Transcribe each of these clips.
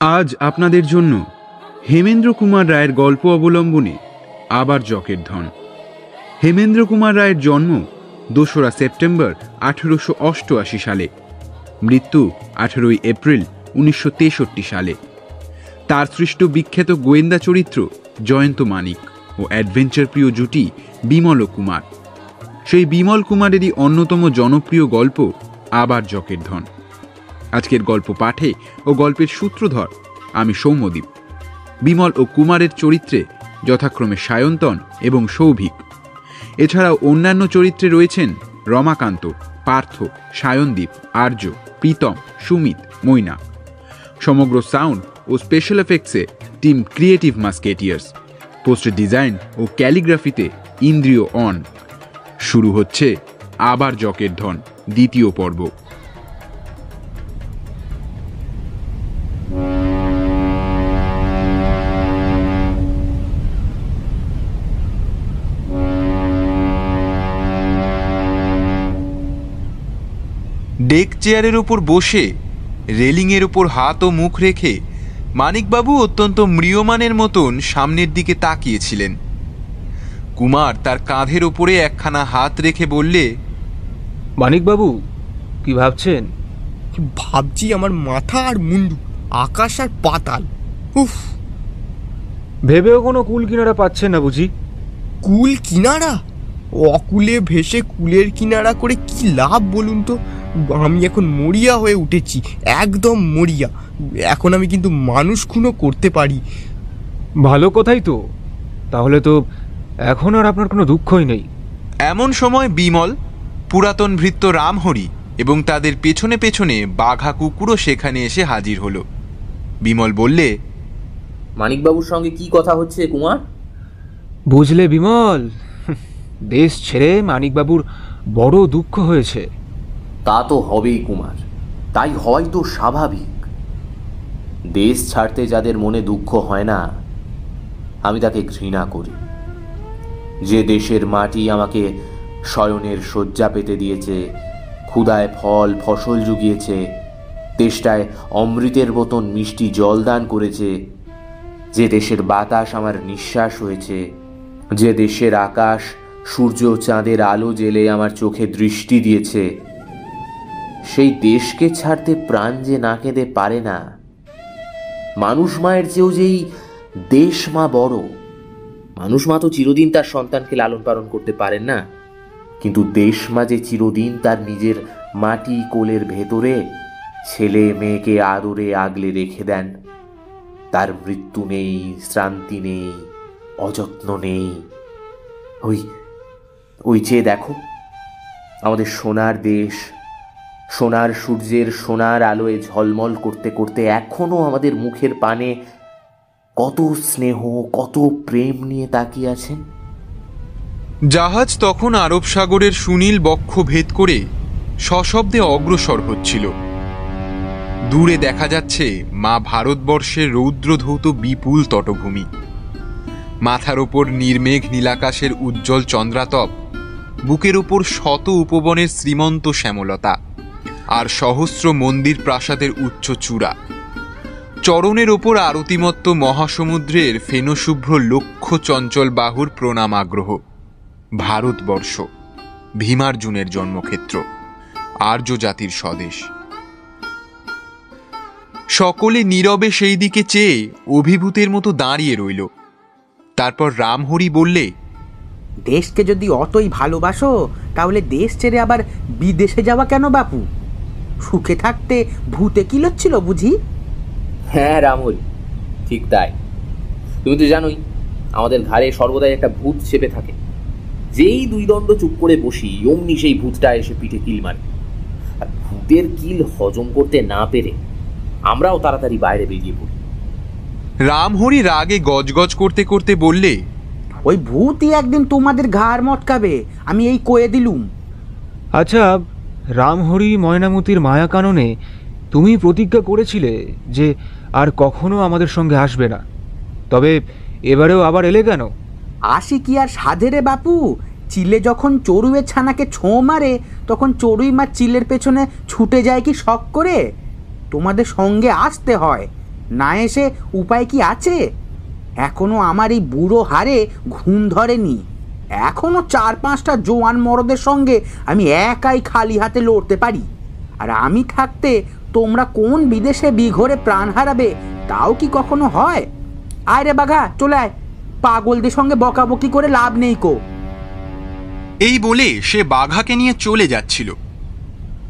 আজ আপনাদের জন্য হেমেন্দ্র কুমার রায়ের গল্প অবলম্বনে আবার জকের ধন। হেমেন্দ্র কুমার রায়ের জন্ম দোসরা সেপ্টেম্বর আঠেরোশো অষ্টআশি সালে, মৃত্যু আঠেরোই এপ্রিল উনিশশো তেষট্টি সালে। তার সৃষ্ট বিখ্যাত গোয়েন্দা চরিত্র জয়ন্ত মানিক ও অ্যাডভেঞ্চার প্রিয় জুটি বিমল কুমার। সেই বিমল কুমারেরই অন্যতম জনপ্রিয় গল্প আবার জকের ধন। আজকের গল্প পাঠে ও গল্পের সূত্রধর আমি সৌম্যদীপ। বিমল ও কুমারের চরিত্রে যথাক্রমে সায়ন্তন এবং সৌভিক। এছাড়াও অন্যান্য চরিত্রে রয়েছেন রমাকান্ত, পার্থ, সায়নদীপ, আর্য, প্রীতম, সুমিত, মৈনা। সমগ্র সাউন্ড ও special এফেক্টসে team creative musketeers. Poster design ও ক্যালিগ্রাফিতে ইন্দ্রিয় অন। শুরু হচ্ছে আবার জকের ধন, দ্বিতীয় পর্ব। ডেক চেয়ারের ওপর বসে রেলিংয়ের ওপর হাত ও মুখ রেখে মানিকবাবু অত্যন্ত ম্রিয়মানের মতন সামনের দিকে তাকিয়েছিলেন। কুমার তার কাঁধের ওপরে একখানা হাত রেখে বললে মানিকবাবু কি ভাবছেন? ভাবছি আমার মাথা আর মুন্ডু আকাশ আর পাতাল। উফ। ভেবেও কোনো কুল কিনারা পাচ্ছেন না বুঝি? কুল কিনারা? অকুলে ভেসে কুলের কিনারা করে কি লাভ বলুন তো? আমি এখন মরিয়া হয়ে উঠেছি একদম মরিয়া। এখন আমি কিন্তু মানুষ খুনও করতে পারি। ভালো কথাই তো। তাহলে তো এখন আর আপনার কোনো দুঃখই নেই। এমন সময় বিমল পুরাতন ভৃত্য রামহরি এবং তাদের পেছনে পেছনে বাঘা কুকুরও সেখানে এসে হাজির হলো। বিমল বললে মানিকবাবুর সঙ্গে কি কথা হচ্ছে কুমার? বুঝলে বিমল দেশ ছেড়ে মানিকবাবুর বড় দুঃখ হয়েছে। তা তো হবেই কুমার, তাই হওয়াই তো স্বাভাবিক। দেশ ছাড়তে যাদের মনে দুঃখ হয় না, আমি তাকে ঘৃণা করি। যে দেশের মাটি আমাকে শয়নের শয্যা পেতে দিয়েছে ক্ষুদায় ফল ফসল জুগিয়েছে দেশটায় অমৃতের মতন মিষ্টি জল দান করেছে, যে দেশের বাতাস আমার নিঃশ্বাস হয়েছে, যে দেশের আকাশ সূর্য চাঁদের আলো জেলে আমার চোখে দৃষ্টি দিয়েছে সেই দেশকে ছাড়তে প্রাণ যে না কেঁদে পারে না, মানুষ মায়ের চেয়েও যেই দেশ মা বড়, মানুষ মা তো চিরদিন তার সন্তানকে লালন পালন করতে পারেন না। কিন্তু দেশ মা যে চিরদিন তার নিজের মাটি কোলের ভেতরে ছেলে মেয়েকে আদরে আগলে রেখে দেন, তার মৃত্যু নেই, শ্রান্তি নেই, অযত্ন নেই। ওই ওই যে দেখো, আমাদের সোনার দেশ সোনার সূর্যের সোনার আলোয় ঝলমল করতে করতে এখনও আমাদের মুখের পানে কত স্নেহ, কত প্রেম নিয়ে তাকিয়ে আছেন? জাহাজ তখন আরব সাগরের সুনীল বক্ষ ভেদ করে সশব্দে অগ্রসর হচ্ছিল। দূরে দেখা যাচ্ছে মা ভারতবর্ষের রৌদ্রধৌত বিপুল তটভূমি। মাথার ওপর নির্মেঘ নীলাকাশের উজ্জ্বল চন্দ্রাতপ, বুকের ওপর শত উপবনের শ্রীমন্ত শ্যামলতা। আর সহস্র মন্দির প্রাসাদের উচ্চ চূড়া। চরণের ওপর আরতিমত্ত মহাসমুদ্রের ফেনশুভ্র লক্ষ চঞ্চল বাহুর প্রণাম আগ্রহ। ভারতবর্ষ, ভীমার্জুনের জন্মক্ষেত্র আর্য জাতির স্বদেশ। সকলে নীরবে সেই দিকে চেয়ে অভিভূতের মতো দাঁড়িয়ে রইল। তারপর রামহরি বললে, দেশকে যদি অতই ভালোবাসো, তাহলে দেশ ছেড়ে আবার বিদেশে যাওয়া কেন বাপু? সুখে থাকতে ভূতে কিলোচ্ছিল বুঝি? হ্যাঁ রামহরি ঠিক তাই। তুমি তো জানোই আমাদের ঘাড়ে সর্বদাই একটা ভূত চেপে থাকে। যেই দুই দণ্ড চুপ করে বসি অমনি সেই ভূতটা এসে পিঠে কিল মারে। আর ভূতের কিল হজম করতে না পেরে আমরাও তাড়াতাড়ি বাইরে বেরিয়ে পড়ি। রামহরি রাগে গজগজ করতে করতে বললে ওই ভূতই একদিন তোমাদের ঘাড় মটকাবে আমি এই কয়ে দিলুম। আচ্ছা রামহরি ময়নামতির মায়া কাননে তুমি প্রতিজ্ঞা করেছিলে যে আর কখনো আমাদের সঙ্গে আসবে না। তবে এবারেও আবার এলে কেন? আসি কি আর সাধে রে বাপু? চিলে যখন চড়ুয়ের ছানাকে ছোঁ মারে, তখন চড়ুই মা চিলের পেছনে ছুটে যায় কি শখ করে? তোমাদের সঙ্গে আসতে হয়। না এসে উপায় কি আছে? এখনও আমার এই বুড়ো হারে ঘুম ধরেনি। এখনও চার পাঁচটা জোয়ান মরদের সঙ্গে আমি একাই খালি হাতে লড়তে পারি। আর আমি থাকতে তোমরা কোন বিদেশে বিঘরে প্রাণ হারাবে তাও কি কখনো হয়? আয় রে বাঘা চলে আয়। পাগলদের সঙ্গে বকাবকি করে লাভ নেই কো। এই বলে সে বাঘাকে নিয়ে চলে যাচ্ছিল।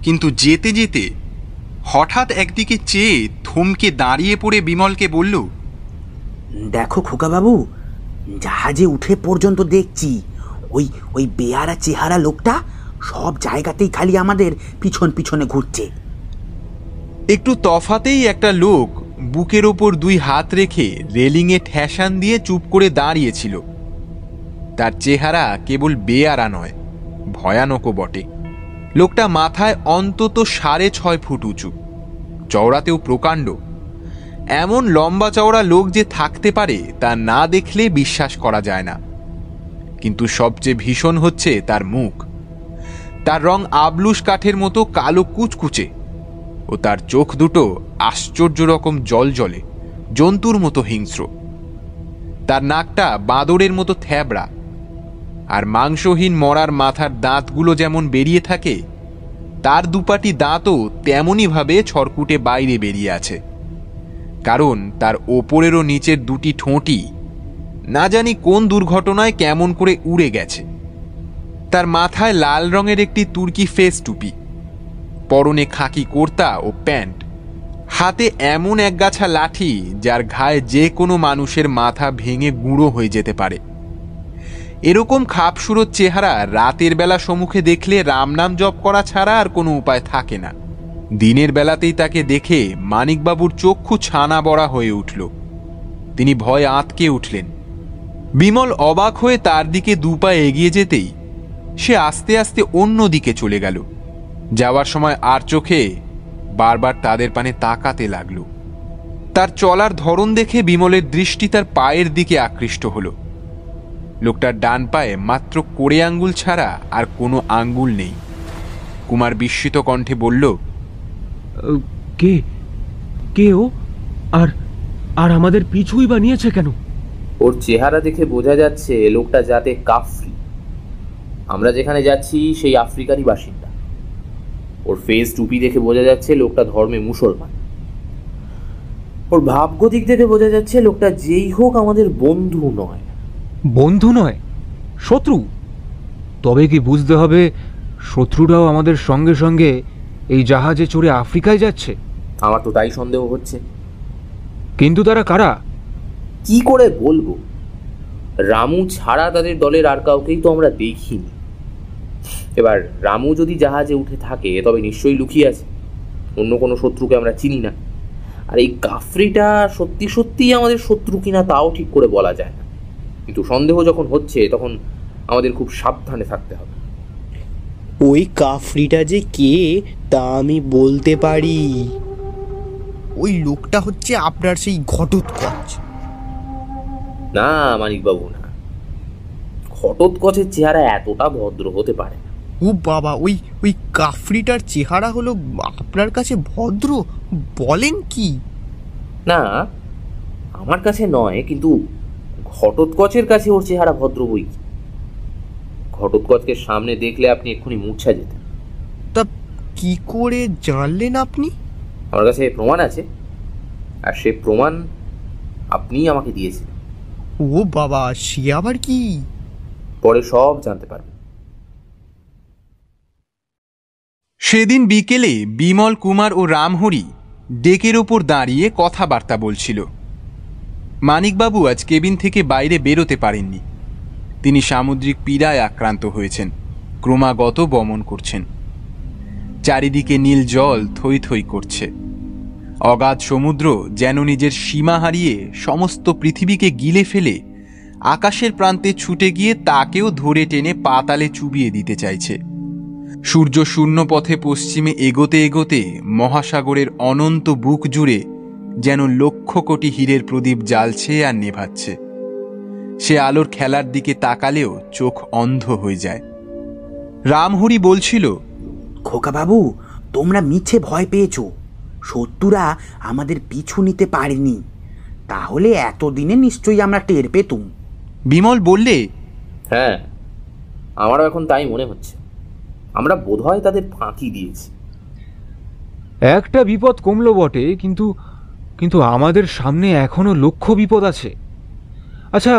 কিন্তু যেতে যেতে হঠাৎ একদিকে চেয়ে থমকে দাঁড়িয়ে পড়ে বিমলকে বলল দেখো খোকাবাবু জাহাজে উঠে পর্যন্ত দেখছি। ওই ওই বেয়ারা চেহারা লোকটা সব জায়গাতেই খালি আমাদের পিছন পিছনে ঘুরছে। একটু তফাতেই একটা লোক বুকের ওপর দুই হাত রেখে রেলিংয়ে ঠ্যাসান দিয়ে চুপ করে দাঁড়িয়েছিল। তার চেহারা কেবল বেয়ারা নয়, ভয়ানকও বটে। লোকটা মাথায় অন্তত সাড়ে ছয় ফুট উঁচু, চওড়াতেও প্রকাণ্ড। এমন লম্বা চওড়া লোক যে থাকতে পারে তা না দেখলে বিশ্বাস করা যায় না। কিন্তু সবচেয়ে ভীষণ হচ্ছে তার মুখ। তার রং আবলুস কাঠের মতো কালো কুচকুচে ও তার চোখ দুটো আশ্চর্য রকম জল জলে জন্তুর মতো হিংস্র। তার নাকটা বাঁদরের মতো থ্যাবড়া আর মাংসহীন মরার মাথার দাঁতগুলো যেমন বেরিয়ে থাকে, তার দুপাটি দাঁতও তেমনইভাবে ছরকুটে বাইরে বেরিয়ে আছে। কারণ তার ওপরেরও নিচের দুটি ঠোঁটই না জানি কোন দুর্ঘটনায় কেমন করে উড়ে গেছে। তার মাথায় লাল রঙের একটি তুর্কি ফেস টুপি, পরনে খাকি কুর্তা ও প্যান্ট, হাতে এমন একগাছা লাঠি যার ঘায়ে যে কোনো মানুষের মাথা ভেঙে গুঁড়ো হয়ে যেতে পারে। এরকম খাপসুরোর চেহারা রাতের বেলা সম্মুখে দেখলে রাম নাম জপ করা ছাড়া আর কোনো উপায় থাকে না। দিনের বেলাতেই তাকে দেখে মানিকবাবুর চক্ষু ছানা বড়া হয়ে উঠল। তিনি ভয় আঁতকে উঠলেন। বিমল অবাক হয়ে তার দিকে দুপা এগিয়ে যেতেই সে আস্তে আস্তে অন্য দিকে চলে গেল। যাওয়ার সময় আর চোখে বারবার তাদের পানে তাকাতে লাগল। তার চলার ধরন দেখে বিমলের দৃষ্টি তার পায়ের দিকে আকৃষ্ট হলো। লোকটার ডান পায়ে মাত্র কোড়ে আঙ্গুল ছাড়া আর কোনো আঙ্গুল নেই। কুমার বিস্মিত কণ্ঠে বলল কে? কে ও? আর আর আমাদের পিছুই বানিয়েছে কেন? ওর চেহারা দেখে বোঝা যাচ্ছে লোকটা যাতে কাফরি। আমরা যেখানে যাচ্ছি সেই আফ্রিকারই বাসিন্দা। ওর ফেস টুপি দেখে বোঝা যাচ্ছে লোকটা ধর্মে মুসলমান। ওর ভাবগতিক দেখে বোঝা যাচ্ছে লোকটা যেই হোক আমাদের বন্ধু নয়। বন্ধু নয় শত্রু। তবে কি বুঝতে হবে শত্রুরাও আমাদের সঙ্গে সঙ্গে এই জাহাজে চড়ে আফ্রিকায় যাচ্ছে? আমার তো তাই সন্দেহ হচ্ছে। কিন্তু তারা কারা? কি করে বলব? রামু ছাড়া তাদের দলের আর কাউকেই তো আমরা দেখিনি। এবার রামু যদি জাহাজে উঠে থাকে তবে নিশ্চয়ই লুকিয়ে আছে। অন্য কোনো শত্রুকে আমরা চিনি না। আর এই কাফরিটা সত্যি সত্যিই আমাদের শত্রু কিনা তাও ঠিক করে বলা যায় না। কিন্তু সন্দেহ যখন হচ্ছে তখন আমাদের খুব সাবধানে থাকতে হবে। ওই কাফরিটা যে কে তা আমি বলতে পারি। ওই লোকটা হচ্ছে আপনার সেই ঘটোৎকচ। না মানিকবাবু না। ঘটোৎকচের চেহারা এতটা ভদ্র হতে পারে না। ও বাবা ওই ওই কাফরিটার চেহারা হলো আপনার কাছে ভদ্র? বলেন কি? না আমার কাছে নয় কিন্তু ঘটোৎকচের কাছে ওর চেহারা ভদ্র বই কি। ঘটোৎকচকে সামনে দেখলে আপনি এক্ষুনি মূর্ছা যেতেন। তা কি করে জানলেন আপনি? আমার কাছে প্রমাণ আছে। আর সে প্রমাণ আপনিই আমাকে দিয়েছিলেন ও বাবা সে আবার কি? পরে সব জানতে পারবেন সেদিন বিকেলে বিমল কুমার ও রামহরি ডেকের ওপর দাঁড়িয়ে কথাবার্তা বলছিল। মানিকবাবু আজ কেবিন থেকে বাইরে বেরোতে পারেননি। তিনি সামুদ্রিক পীড়ায় আক্রান্ত হয়েছেন ক্রমাগত বমন করছেন। চারিদিকে নীল জল থই থই করছে। অগাধ সমুদ্র যেন নিজের সীমা হারিয়ে সমস্ত পৃথিবীকে গিলে ফেলে, আকাশের প্রান্তে ছুটে গিয়ে তাকেও ধরে টেনে পাতালে চুবিয়ে দিতে চাইছে। সূর্য শূন্য পথে পশ্চিমে এগোতে এগোতে মহাসাগরের অনন্ত বুক জুড়ে যেন লক্ষ কোটি হীরের প্রদীপ জ্বালছে আর নেভাচ্ছে। সে আলোর খেলার দিকে তাকালেও চোখ অন্ধ হয়ে যায়। রামহরি বলছিল খোকা বাবু তোমরা মিছে ভয় পেয়েছ। শত্রুরা আমাদের পিছু নিতে পারেনি। তাহলে এতদিনে নিশ্চয়ই আমরা টের পেতুম। বিমল বললে হ্যাঁ আমারও এখন তাই মনে হচ্ছে। আমরা বোধহয় তাদের ফাঁকি দিয়েছি। একটা বিপদ কমলো বটে কিন্তু কিন্তু আমাদের সামনে এখনও লক্ষ বিপদ আছে। আচ্ছা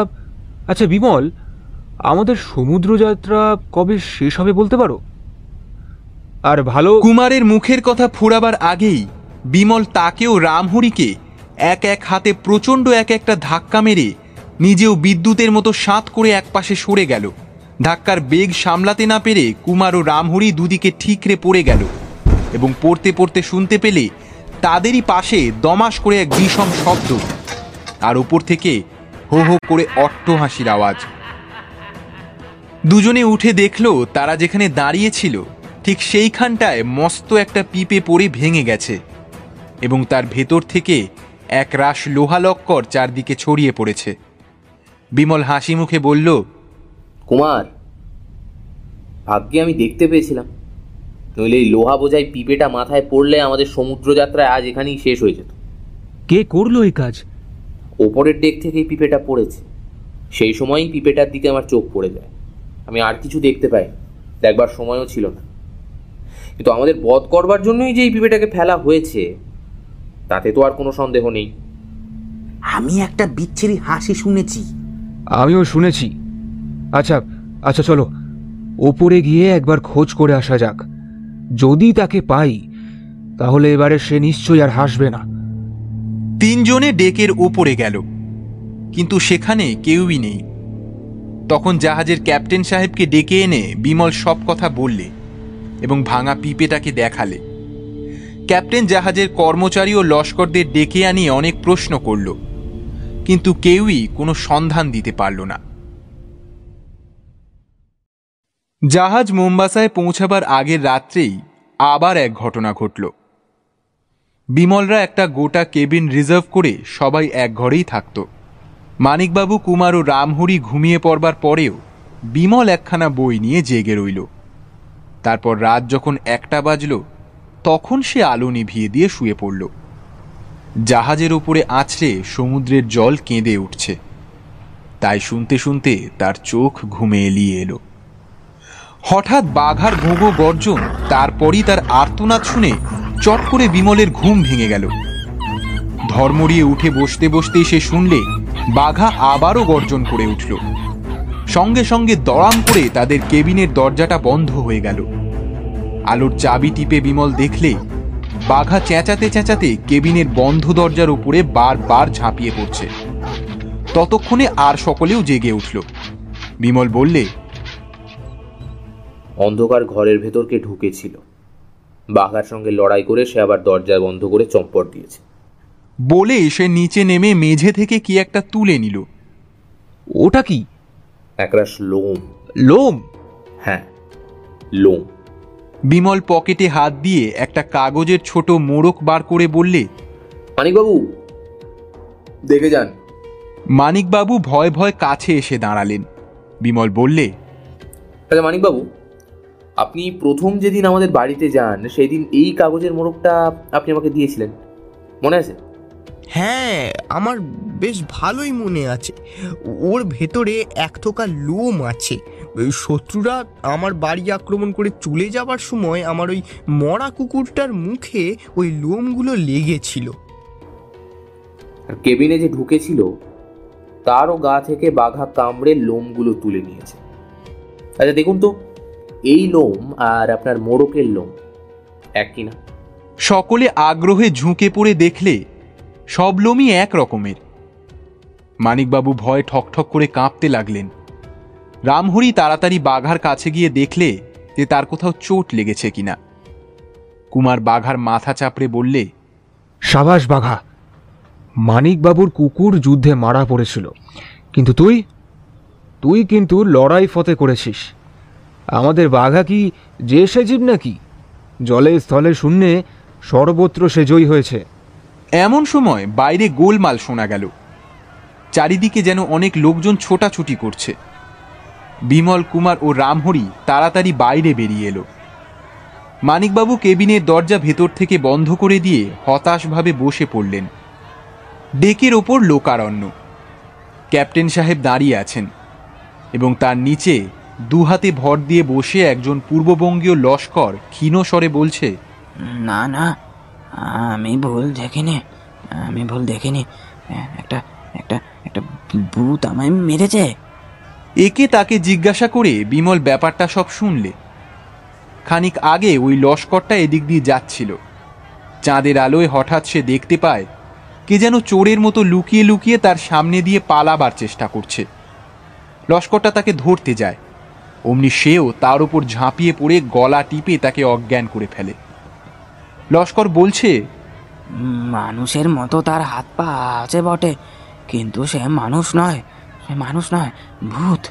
আচ্ছা বিমল আমাদের সমুদ্রযাত্রা কবে শেষ হবে বলতে পারো? আর ভালো কুমারের মুখের কথা ফুরাবার আগেই বিমল তাকেও রামহরিকে এক এক হাতে প্রচণ্ড এক একটা ধাক্কা মেরে নিজেও বিদ্যুতের মতো সাঁত করে একপাশে সরে গেল। ধাক্কার বেগ সামলাতে না পেরে কুমার ও রামহরি দুদিকে ঠিকরে পড়ে গেল এবং পড়তে পড়তে শুনতে পেলে তাদেরই পাশে দমাস করে এক বিষম শব্দ আর ওপর থেকে হো হো করে অট্ট হাসির আওয়াজ। দুজনে উঠে দেখল তারা যেখানে দাঁড়িয়েছিল ঠিক সেইখানটায় মস্ত একটা পিপে পড়ে ভেঙে গেছে। এবং তার ভেতর থেকে এক রাশ লোহালক্কর চারদিকে ছড়িয়ে পড়েছে। বিমল হাসি মুখে বলল কুমার ভাগ্যে আমি দেখতে পেয়েছিলাম। নইলে এই লোহা বোঝাই পিপেটা মাথায় পড়লে আমাদের সমুদ্রযাত্রায় আজ এখানেই শেষ হয়ে যেত। কে করল এই কাজ? ওপরের ডেক থেকেই পিপেটা পড়েছে। সেই সময়ই পিপেটার দিকে আমার চোখ পড়ে যায়। আমি আর কিছু দেখতে পাই দেখবার সময়ও ছিল না। কিন্তু আমাদের বধ করবার জন্যই যে এই পিপেটাকে ফেলা হয়েছে তাতে তো আর কোনো সন্দেহ নেই। আমি একটা বিচ্ছিরি হাসি শুনেছি। আমিও শুনেছি। আচ্ছা আচ্ছা চলো। ওপরে গিয়ে একবার খোঁজ করে আসা যাক। যদি তাকে পাই তাহলে এবারে সে নিশ্চয়ই আর হাসবে না। তিনজনে ডেকের ওপরে গেল। কিন্তু সেখানে কেউই নেই। তখন জাহাজের ক্যাপ্টেন সাহেবকে ডেকে এনে বিমল সব কথা বললে এবং ভাঙা পিপেটাকে দেখালে। ক্যাপ্টেন জাহাজের কর্মচারী ও লস্করদের ডেকে আনিয়ে অনেক প্রশ্ন করল। কিন্তু কেউই কোনো সন্ধান দিতে পারল না। জাহাজ মোম্বাসায় পৌঁছাবার আগের রাত্রেই আবার এক ঘটনা ঘটল। বিমলরা একটা গোটা কেবিন রিজার্ভ করে সবাই এক ঘরেই থাকত। মানিকবাবু, কুমার ও রামহরি ঘুমিয়ে পড়বার পরেও বিমল একখানা বই নিয়ে জেগে রইল। তারপর রাত যখন একটা বাজল তখন সে আলো নিভিয়ে দিয়ে শুয়ে পড়ল। জাহাজের উপরে আছড়ে সমুদ্রের জল কেঁদে উঠছে। তাই শুনতে শুনতে তার চোখ ঘুমে এলিয়ে এলো। হঠাৎ বাঘার ঘোঘো গর্জন, তারপরই তার আর্তনাদ শুনে চট করে বিমলের ঘুম ভেঙে গেল। ধর্মড়িয়ে উঠে বসতে বসতেই সে শুনলে বাঘা আবারও গর্জন করে উঠল। সঙ্গে সঙ্গে দড়াম করে তাদের কেবিনের দরজাটা বন্ধ হয়ে গেল। আলোর চাবি টিপে বিমল দেখলে বাঘা চেঁচাতে চেঁচাতে কেবিনের বন্ধ দরজার উপরে বারবার ঝাঁপিয়ে পড়ছে। ততক্ষণে আর সকলেও জেগে উঠল। বিমল বললে অন্ধকার ঘরের ভেতরকে ঢুকেছিল। বাঘার সঙ্গে লড়াই করে সে আবার দরজা বন্ধ করে চম্পট দিয়েছে। বলে সে নিচে নেমে মেঝে থেকে কি একটা তুলে নিল। ওটা কি? একরাশ লোম। লোম? হ্যাঁ লোম। বিমল পকেটে হাত দিয়ে একটা কাগজের ছোট মোড়ক বার করে বললে মানিকবাবু দেখে যান। মানিকবাবু ভয় ভয় কাছে এসে দাঁড়ালেন। বিমল বললে আচ্ছা মানিকবাবু আপনি প্রথম যেদিন আমাদের বাড়িতে যান সেই দিন এই কাগজের মোড়কটা আপনি আমাকে দিয়েছিলেন। মনে আছে? হ্যাঁ আমার বেশ ভালোই মনে আছে। ওর ভেতরে এক থোকা লোম আছে। শত্রুরা আমার বাড়ি আক্রমণ করে চলে যাবার সময় আমার ওই মরা কুকুরটার মুখে ওই লোমগুলো লেগেছিল। আর কেবিনে যে ঢুকেছিল তারও গা থেকে বাঘা কামড়ে লোমগুলো তুলে নিয়েছে। আচ্ছা দেখুন তো এই লোম আর আপনার মোড়কের লোম এক কিনা সকলে আগ্রহে ঝুঁকে পড়ে দেখলে সব লোমই এক রকমের। মানিকবাবু ভয় ঠকঠক করে কাঁপতে লাগলেন। রামহরি তাড়াতাড়ি বাঘার কাছে গিয়ে দেখলে যে তার কোথাও চোট লেগেছে কিনা। কুমার বাঘার মাথা চাপড়ে বললে সাবাস বাঘা মানিকবাবুর কুকুর যুদ্ধে মারা পড়েছিল। কিন্তু তুই তুই কিন্তু লড়াই ফতে করেছিস। আমাদের বাঘা কি যে সে জীব নাকি? জলে স্থলে শূন্যে সর্বত্র সে জয়ী হয়েছে। এমন সময় বাইরে গোলমাল শোনা গেল। চারিদিকে যেন অনেক লোকজন ছোটাছুটি করছে। বিমল কুমার ও রামহরি তাড়াতাড়ি বাইরে বেরিয়ে এলো। মানিকবাবু কেবিনের দরজা ভেতর থেকে বন্ধ করে দিয়ে হতাশভাবে বসে পড়লেন। ডেকের ওপর লোকারণ্য। ক্যাপ্টেন সাহেব দাঁড়িয়ে আছেন এবং তার নিচে দুহাতে ভর দিয়ে বসে একজন পূর্ববঙ্গীয় লস্কর ক্ষীণ স্বরে বলছে, না না, আমি ভুল দেখিনি, আমি ভুল দেখিনি। একটা একটা একটা ভূত আমায় মেরেছে। একে তাকে জিজ্ঞাসা করে বিমল ব্যাপারটা সব শুনলে। খানিক আগে ওই লস্করটা এদিক দিয়ে যাচ্ছিল। চাঁদের আলোয় হঠাৎ সে দেখতে পায়, কে যেন চোরের মতো লুকিয়ে লুকিয়ে তার সামনে দিয়ে পালাবার চেষ্টা করছে। লস্করটা তাকে ধরতে যায়। অমনি সেও তার উপর ঝাঁপিয়ে পড়ে গলা টিপে তাকে অজ্ঞান করে ফেলে। লস্কর বলছে মানুষের মতো তার হাত পা আছে বটে, কিন্তু সে মানুষ নয়। মানুষ নয় ভূত।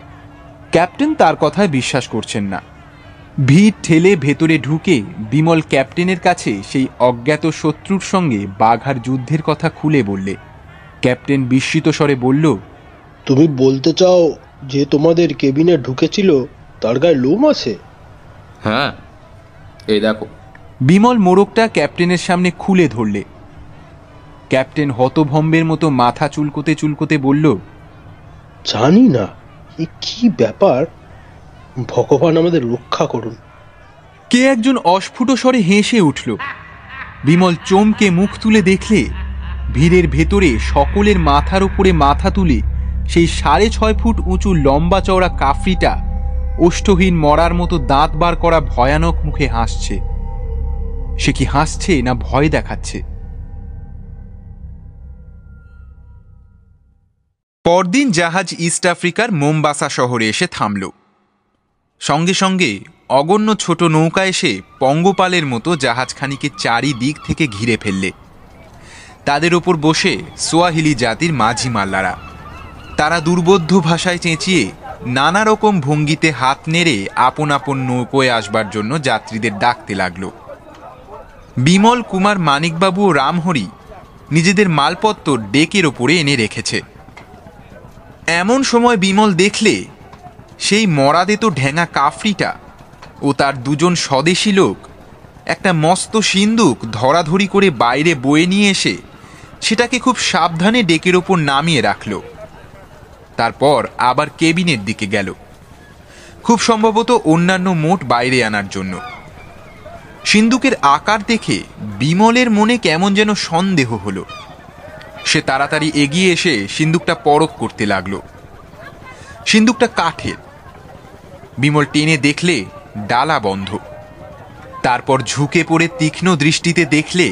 ক্যাপ্টেন তার কথায় বিশ্বাস করছেন না। ভিড় ঠেলে ভেতরে ঢুকে বিমল ক্যাপ্টেনের কাছে সেই অজ্ঞাত শত্রুর সঙ্গে বাঘার যুদ্ধের কথা খুলে বললে। ক্যাপ্টেন বিস্মিত স্বরে বলল তুমি বলতে চাও যে তোমাদের কেবিনে ঢুকেছিল তার গায়ে লোম আছে? হ্যাঁ এই দেখো। বিমল মোড়কটা ক্যাপ্টেনের সামনে খুলে ধরলে। ক্যাপ্টেন হতভম্বের মতো মাথা চুলকোতে চুলকোতে বলল জানি না, এ কি ব্যাপার? ভগবান আমাদের রক্ষা করুন। কে একজন অস্ফুট স্বরে হেসে উঠল। বিমল চমকে মুখ তুলে দেখলে, ভিড়ের ভেতরে সকলের মাথার উপরে মাথা তুলে, সেই সাড়ে ছয় ফুট উঁচু লম্বা চওড়া কাফরিটা ওষ্ঠহীন মরার মতো দাঁত বার করা ভয়ানক মুখে হাসছে। সে কি হাসছে না ভয় দেখাচ্ছে? পরদিন জাহাজ ইস্ট আফ্রিকার মোমবাসা শহরে এসে থামল। সঙ্গে সঙ্গে অগণ্য ছোট নৌকা এসে পঙ্গপালের মতো জাহাজখানিকে চারিদিক থেকে ঘিরে ফেললে। তাদের ওপর বসে সোয়াহিলি জাতির মাঝি মাল্লারা। তারা দুর্বোধ্য ভাষায় চেঁচিয়ে নানা রকম ভঙ্গিতে হাত নেড়ে আপন আপন নৌকোয় আসবার জন্য যাত্রীদের ডাকতে লাগল। বিমল কুমার মানিকবাবু ও রামহরি নিজেদের মালপত্র ডেকের ওপরে এনে রেখেছে। এমন সময় বিমল দেখলে, সেই মরাদেতো ঢ্যাঙা কাফরিটা ও তার দুজন স্বদেশী লোক একটা মস্ত সিন্দুক ধরাধরি করে বাইরে বয়ে নিয়ে এসে সেটাকে খুব সাবধানে ডেকের ওপর নামিয়ে রাখল। তারপর আবার কেবিনের দিকে গেল। খুব সম্ভবত অন্যান্য মোট বাইরে আনার জন্য। সিন্দুকের আকার দেখে বিমলের মনে কেমন যেন সন্দেহ হলো। সে তাড়াতাড়ি এগিয়ে এসে সিন্দুকটা পরখ করতে লাগল। সিন্দুকটা কাঠের। বিমল টেনে দেখলে ডালা বন্ধ। তারপর ঝুঁকে পড়ে তীক্ষ্ণ দৃষ্টিতে দেখলে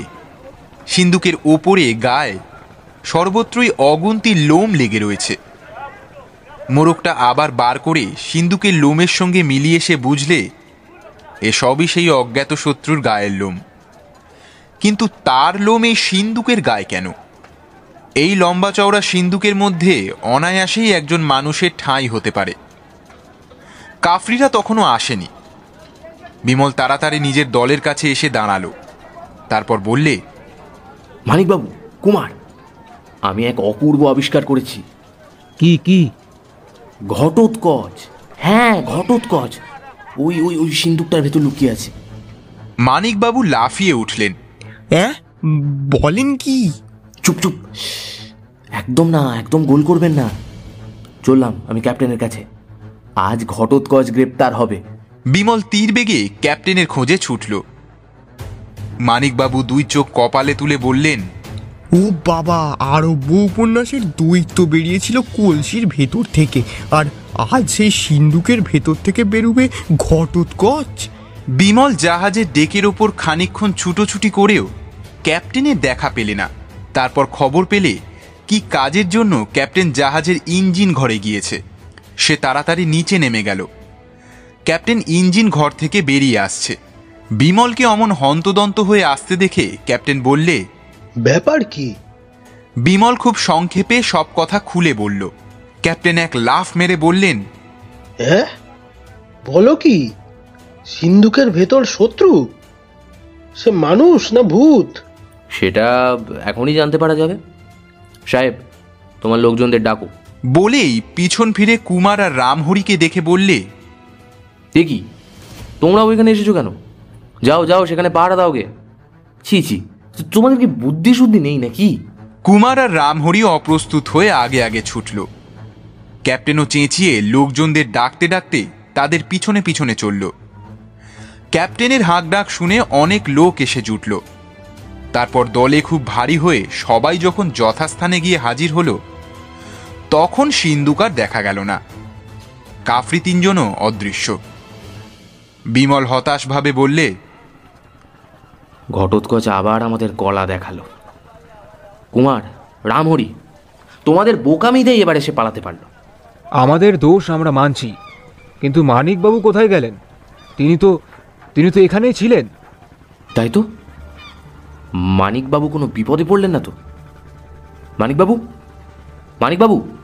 সিন্দুকের ওপরে গায়ে সর্বত্রই অগুন্তি লোম লেগে রয়েছে। মোরগটা আবার বার করে সিন্দুকের লোমের সঙ্গে মিলিয়ে সে বুঝলে, এসবই সেই অজ্ঞাত শত্রুর গায়ের লোম। কিন্তু তার লোম সিন্দুকের গায়ে কেন? এই লম্বা চওড়া সিন্দুকের মধ্যে অনায়াসেই একজন মানুষের ঠাঁই হতে পারে। কাফরিরা তখনও আসেনি। বিমল তাড়াতাড়ি নিজের দলের কাছে এসে দাঁড়াল। তারপর বললে মানিকবাবু কুমার আমি এক অপূর্ব আবিষ্কার করেছি। কি কি? ঘটোৎকচ। হ্যাঁ ঘটোৎকচ। ওই ওই ওই সিন্দুকটার ভেতর লুকিয়ে আছে। মানিকবাবু লাফিয়ে উঠলেন। হ্যাঁ বলেন কি? চুপ চুপ। একদম না একদম গোল করবেন না। চললাম আমি ক্যাপ্টেনের কাছে। আজ ঘটোৎকচ গ্রেপ্তার হবে। বিমল তীর বেগে ক্যাপ্টেনের খোঁজে ছুটল। মানিকবাবু দুই চোখ কপালে তুলে বললেন ও বাবা আরব্য উপন্যাসের দৈত্য বেরিয়েছিল কলসির ভেতর থেকে আর আজ সেই সিন্দুকের ভেতর থেকে বেরোবে ঘটোৎকচ? বিমল জাহাজের ডেকের ওপর খানিকক্ষণ ছুটোছুটি করেও ক্যাপ্টেনের দেখা পেলে না। তারপর খবর পেলে কি কাজের জন্য ক্যাপ্টেন জাহাজের ইঞ্জিন ঘরে গিয়েছে। সে তাড়াতাড়ি নিচে নেমে গেল। ক্যাপ্টেন ইঞ্জিন ঘর থেকে বেরিয়ে আসছে। বিমলকে অমন হন্তদন্ত হয়ে আসতে দেখে ক্যাপ্টেন বললে ব্যাপার কি? বিমল খুব সংক্ষেপে সব কথা খুলে বলল। ক্যাপ্টেন এক লাফ মেরে বললেন হ্যাঁ? বলো কি? সিন্ধুকের ভেতর শত্রু? সে মানুষ না ভূত? সেটা এখনই জানতে পারা যাবে। সাহেব তোমার লোকজনদের ডাকো। বলেই পিছন ফিরে কুমার আর রামহরিকে দেখে বললে দেখি তোমরা ওইখানে এসেছ কেন? যাও যাও সেখানে পাহারা দাও গে। ছি ছি তোমাদের কি বুদ্ধি শুদ্ধি নেই নাকি? কুমার আর রামহরি অপ্রস্তুত হয়ে আগে আগে ছুটল। ক্যাপ্টেনও চেঁচিয়ে লোকজনদের ডাকতে ডাকতে তাদের পিছনে পিছনে চলল। ক্যাপ্টেনের হাঁক ডাক শুনে অনেক লোক এসে জুটল। তারপর দলে খুব ভারী হয়ে সবাই যখন যথাস্থানে গিয়ে হাজির হলো তখন সিন্দুকার দেখা গেল না। কাফরি তিনজনও অদৃশ্য। বিমল হতাশভাবে বললে ঘটোৎকচ আবার আমাদের গলা দেখাল। কুমার রামহরি তোমাদের বোকামিতেই এবার এসে পালাতে পারল। আমাদের দোষ আমরা মানছি কিন্তু মানিকবাবু কোথায় গেলেন? তিনি তো তিনি তো এখানেই ছিলেন। তাই তো? মানিকবাবু কোনো বিপদে পড়লেন না তো? মানিকবাবু? মানিকবাবু?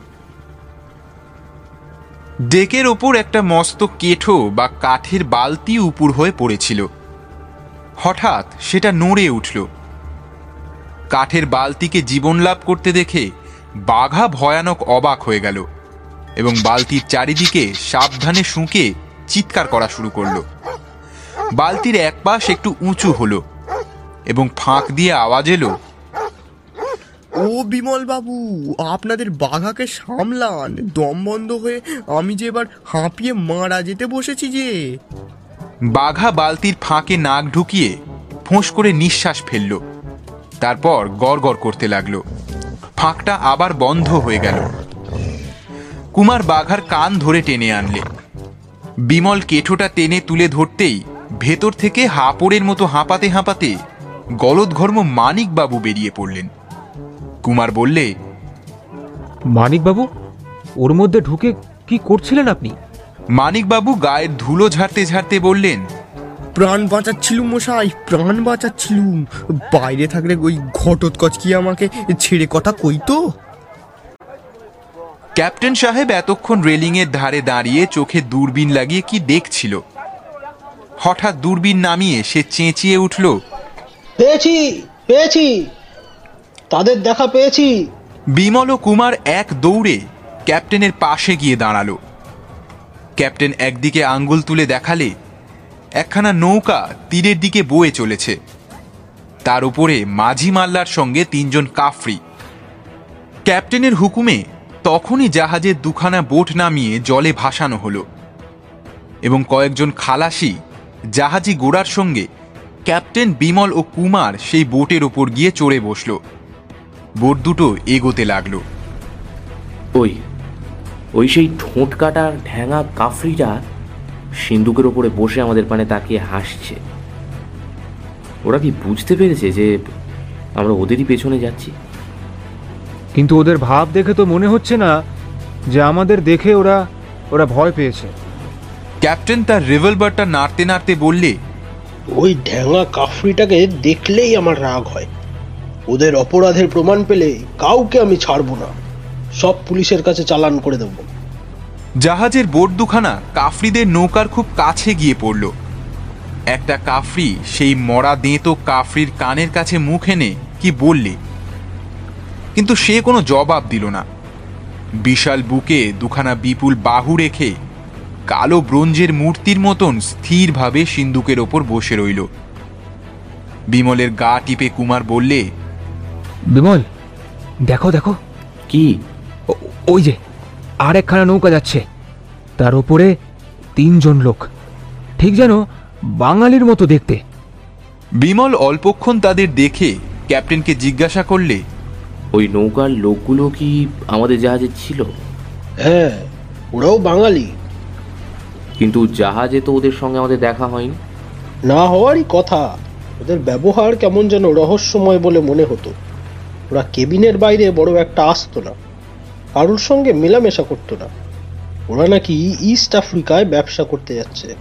ডেকের ওপর একটা মস্ত কেঠো বা কাঠের বালতি উপুর হয়ে পড়েছিল। হঠাৎ সেটা নড়ে উঠল। কাঠের বালতিকে জীবন লাভ করতে দেখে বাঘা ভয়ানক অবাক হয়ে গেল এবং বালতির চারিদিকে সাবধানে শুঁকে চিৎকার করা শুরু করল। বালতির এক পাশ একটু উঁচু হলো। এবং ফাঁক দিয়ে আওয়াজ এলো। ও বিমল বাবু আপনাদের বাঘাকে সামলান। দম বন্ধ হয়ে আমি যে এবার হাঁপিয়ে মারা যেতে বসেছি যে। বাঘা বালতির ফাঁকে নাক ঢুকিয়ে ফোঁস করে নিঃশ্বাস ফেলল। তারপর গড় করতে লাগল। ফাঁকটা আবার বন্ধ হয়ে গেল। কুমার বাঘার কান ধরে টেনে আনলে। বিমল কেঠোটা টেনে তুলে ধরতেই ভেতর থেকে হাঁপড়ের মতো হাঁপাতে হাঁপাতে গলদঘর্ম মানিকবাবু বেরিয়ে পড়লেন। কুমার বললে মানিকবাবু ওর মধ্যে ঢুকে কি করছিলেন আপনি? মানিকবাবু গায়ের ধুলো ঝাড়তে ঝাড়তে বললেন প্রাণ বাঁচাচ্ছিলুম মশাই প্রাণ বাঁচাচ্ছিলুম। বাইরে থাকলে ওই ঘটোৎকচ কি আমাকে ছেড়ে কথা কইতো ক্যাপ্টেন সাহেব এতক্ষণ রেলিংয়ের ধারে দাঁড়িয়ে চোখে দূরবীন লাগিয়ে কি দেখছিল? হঠাৎ দূরবীন নামিয়ে সে চেঁচিয়ে উঠল পেয়েছি পেয়েছি। তাদের দেখা পেয়েছি। বিমল ও কুমার এক দৌড়ে ক্যাপ্টেনের পাশে গিয়ে দাঁড়াল। ক্যাপ্টেন একদিকে আঙ্গুল তুলে দেখালে একখানা নৌকা তীরের দিকে বয়ে চলেছে। তার উপরে মাঝি মাল্লার সঙ্গে তিনজন কাফরি। ক্যাপ্টেনের হুকুমে তখনই জাহাজের দুখানা বোট নামিয়ে জলে ভাসানো হলো এবং কয়েকজন খালাসি জাহাজি গোড়ার সঙ্গে ক্যাপ্টেন বিমল ও কুমার সেই বোটের ওপর গিয়ে চড়ে বসল। বোট দুটো এগোতে লাগল। ওই ওই সেই ঠোঁট কাটা ঢ্যাঙা কাফরিটা সিন্দুকের ওপরে বসে আমাদের পানে তাকিয়ে হাসছে। ওরা কি বুঝতে পেরেছে যে আমরা ওদেরই পেছনে যাচ্ছি? কিন্তু ওদের ভাব দেখে তো মনে হচ্ছে না যে আমাদের দেখে ওরা ওরা ভয় পেয়েছে। ক্যাপ্টেন তার রিভলভারটা নাড়তে নাড়তে বললে ওই ঢ্যাঙা কাফরিটাকে দেখলেই আমার রাগ হয়। ওদের অপরাধের প্রমাণ পেলে কাউকে আমি ছাড়বো না। সব পুলিশের কাছে চালান করে দেবো। জাহাজের বোট দুখানা কাফরিদের নৌকার খুব কাছে গিয়ে পড়ল। একটা কাফরি সেই মরা দেঁতো কাফরির কানের কাছে মুখ এনে কি বললে? কিন্তু সে কোনো জবাব দিল না। বিশাল বুকে দুখানা বিপুল বাহু রেখে কালো ব্রোঞ্জের মূর্তির মতন স্থিরভাবে সিন্দুকের ওপর বসে রইল। বিমলের গা টিপে কুমার বললে বিমল দেখো দেখো। কি? ওই যে আর একখানা নৌকা যাচ্ছে। তার ওপরে তিনজন লোক। ঠিক যেন বাঙালির মতো দেখতে। বিমল অল্পক্ষণ তাদের দেখে ক্যাপ্টেনকে জিজ্ঞাসা করলে ওই নৌকার লোকগুলো কি আমাদের জাহাজে ছিল? হ্যাঁ ওরাও বাঙালি। কিন্তু জাহাজে তো ওদের সঙ্গে আমাদের দেখা হয়নি। না হওয়ারই কথা। ওদের ব্যবহার কেমন যেন রহস্যময় বলে মনে হতো। ওরা কেবিনের বাইরে বড় একটা আসতো না কারোর সঙ্গে মেলামেশা করতো না। ওরা নাকি ইস্ট আফ্রিকায় ব্যবসা করতে যাচ্ছে।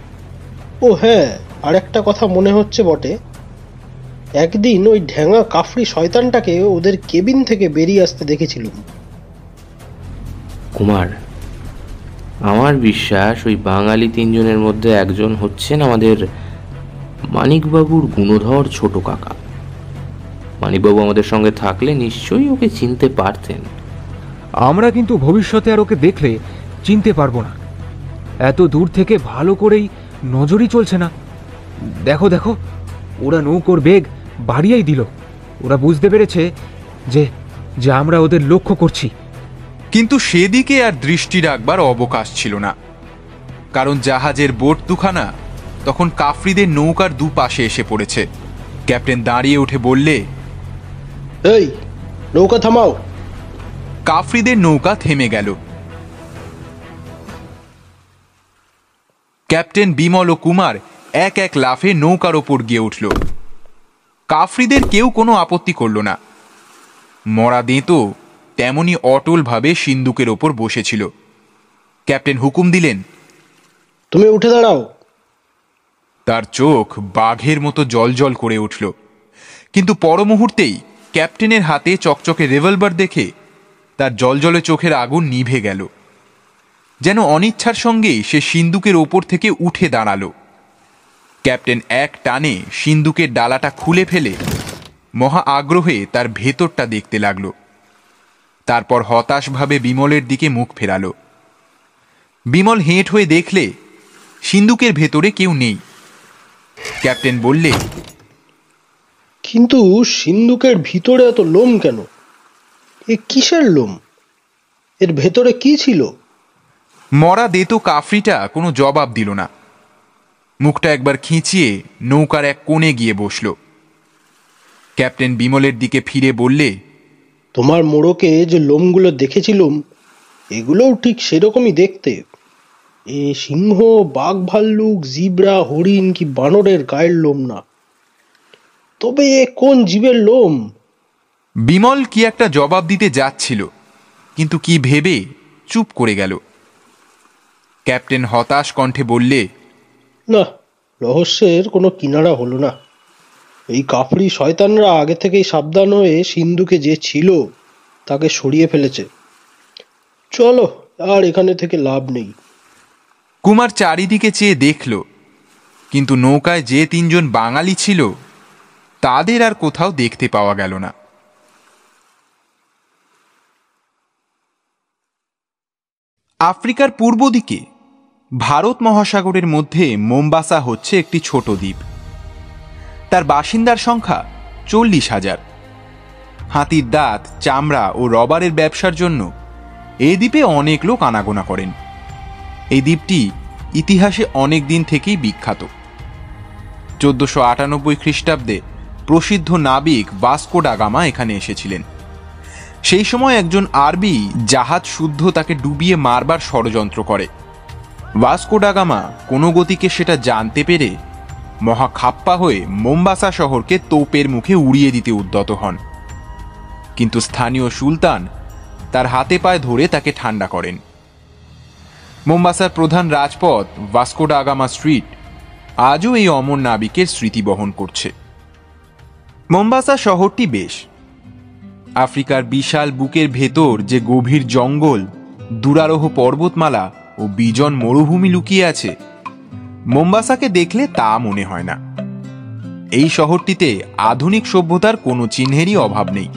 ও হ্যাঁ আর একটা কথা মনে হচ্ছে বটে। একদিন ওই ঢ্যাঙা কাফরি শয়তানটাকে ওদের কেবিন থেকে বেরিয়ে আসতে দেখেছিলুম। কুমার আমার বিশ্বাস, ওই বাঙালি তিনজনের মধ্যে একজন হচ্ছেন আমাদের মানিকবাবুর গুণধর ছোট কাকা। মানিকবাবু আমাদের সঙ্গে থাকলে নিশ্চয়ই ওকে চিনতে পারতেন। আমরা কিন্তু ভবিষ্যতে আর ওকে দেখলে চিনতে পারব না। এত দূর থেকে ভালো করেই নজরই চলছে না। দেখো দেখো, ওরা নৌকোর বেগ বাড়িয়েই দিল। ওরা বুঝতে পেরেছে যে যে আমরা ওদের লক্ষ্য করছি। কিন্তু সেদিকে আর দৃষ্টি রাখবার অবকাশ ছিল না। কারণ জাহাজের বোট দুখানা তখন কাফরিদের নৌকার দুপাশে এসে পড়েছে। ক্যাপ্টেন দাঁড়িয়ে উঠে বললে এই নৌকা থামাও। কাফরিদের নৌকা থেমে গেল। ক্যাপ্টেন বিমল ও কুমার এক এক লাফে নৌকার ওপর গিয়ে উঠল। কাফরিদের কেউ কোনো আপত্তি করল না। মরা দেঁতো তেমনি অটলভাবে সিন্দুকের ওপর বসেছিল। ক্যাপ্টেন হুকুম দিলেন তুমি উঠে দাঁড়াও। তার চোখ বাঘের মতো জলজল করে উঠল। কিন্তু পর মুহূর্তেই ক্যাপ্টেনের হাতে চকচকে রেভলভার দেখে তার জলজলে চোখের আগুন নিভে গেল। যেন অনিচ্ছার সঙ্গেই সে সিন্দুকের ওপর থেকে উঠে দাঁড়াল। ক্যাপ্টেন এক টানে সিন্দুকের ডালাটা খুলে ফেলে মহা আগ্রহে তার ভেতরটা দেখতে লাগল। তারপর হতাশভাবে বিমলের দিকে মুখ ফেরালো। বিমল হেঁট হয়ে দেখলে সিন্দুকের ভেতরে কেউ নেই। ক্যাপ্টেন বললে কিন্তু সিন্ধুকের ভিতরে এত লোম কেন? এ কিসের লোম? এর ভেতরে কি ছিল? মরা দেতো কাফরিটা কোনো জবাব দিল না। মুখটা একবার খিঁচিয়ে নৌকার এক কোণে গিয়ে বসল। ক্যাপ্টেন বিমলের দিকে ফিরে বললে তোমার মোড়কে যে লোমগুলো দেখেছিলুম এগুলোও ঠিক সেরকমই দেখতে। এ সিংহ বাঘ ভাল্লুক জিব্রা হরিণ কি বানরের গায়ের লোম না? তবে এ কোন জীবের লোম? বিমল কি একটা জবাব দিতে যাচ্ছিল কিন্তু কি ভেবে চুপ করে গেল। ক্যাপ্টেন হতাশ কণ্ঠে বললে না রহস্যের কোনো কিনারা হলো না। এই কাফরি শয়তানরা আগে থেকেই সাবধান হয়ে সিন্ধুকে যে ছিল তাকে সরিয়ে ফেলেছে। চলো, আর এখানে থেকে লাভ নেই। কুমার চারিদিকে চেয়ে দেখল, কিন্তু নৌকায় যে তিনজন বাঙালি ছিল, তাদের আর কোথাও দেখতে পাওয়া গেল না। আফ্রিকার পূর্ব দিকে ভারত মহাসাগরের মধ্যে মোম্বাসা হচ্ছে একটি ছোট দ্বীপ। তার বাসিন্দার সংখ্যা চল্লিশ হাজার। হাতির দাঁত, চামড়া ও রবারের ব্যবসার জন্য এই দ্বীপে অনেক লোক আনাগোনা করেন। এই দ্বীপটি ইতিহাসে অনেক দিন থেকেই বিখ্যাত। চোদ্দশো আটানব্বই খ্রিস্টাব্দে প্রসিদ্ধ নাবিক ভাস্কো ডাগামা এখানে এসেছিলেন। সেই সময় একজন আরবি জাহাজ শুদ্ধ তাকে ডুবিয়ে মারবার ষড়যন্ত্র করে। ভাস্কো ডাগামা কোনো গতিকে সেটা জানতে পেরে মহা খাপ্পা হয়ে মোম্বাসা শহরকে তোপের মুখে উড়িয়ে দিতে উদ্যত হন। কিন্তু স্থানীয় সুলতান তার হাতে পায়ে ধরে তাকে ঠান্ডা করেন। মোম্বাসার প্রধান রাজপথ ভাস্কোডা আগামা স্ট্রিট আজও এই অমর নাবিকের স্মৃতি বহন করছে। মোম্বাসা শহরটি বেশ। আফ্রিকার বিশাল বুকের ভেতর যে গভীর জঙ্গল, দুরারোহ পর্বতমালা ও বিজন মরুভূমি লুকিয়ে আছে মোম্বাসাকে দেখলে তা মনে হয় না। এই শহরটিতে আধুনিক সভ্যতার কোনো চিহ্নেরই অভাব নেই।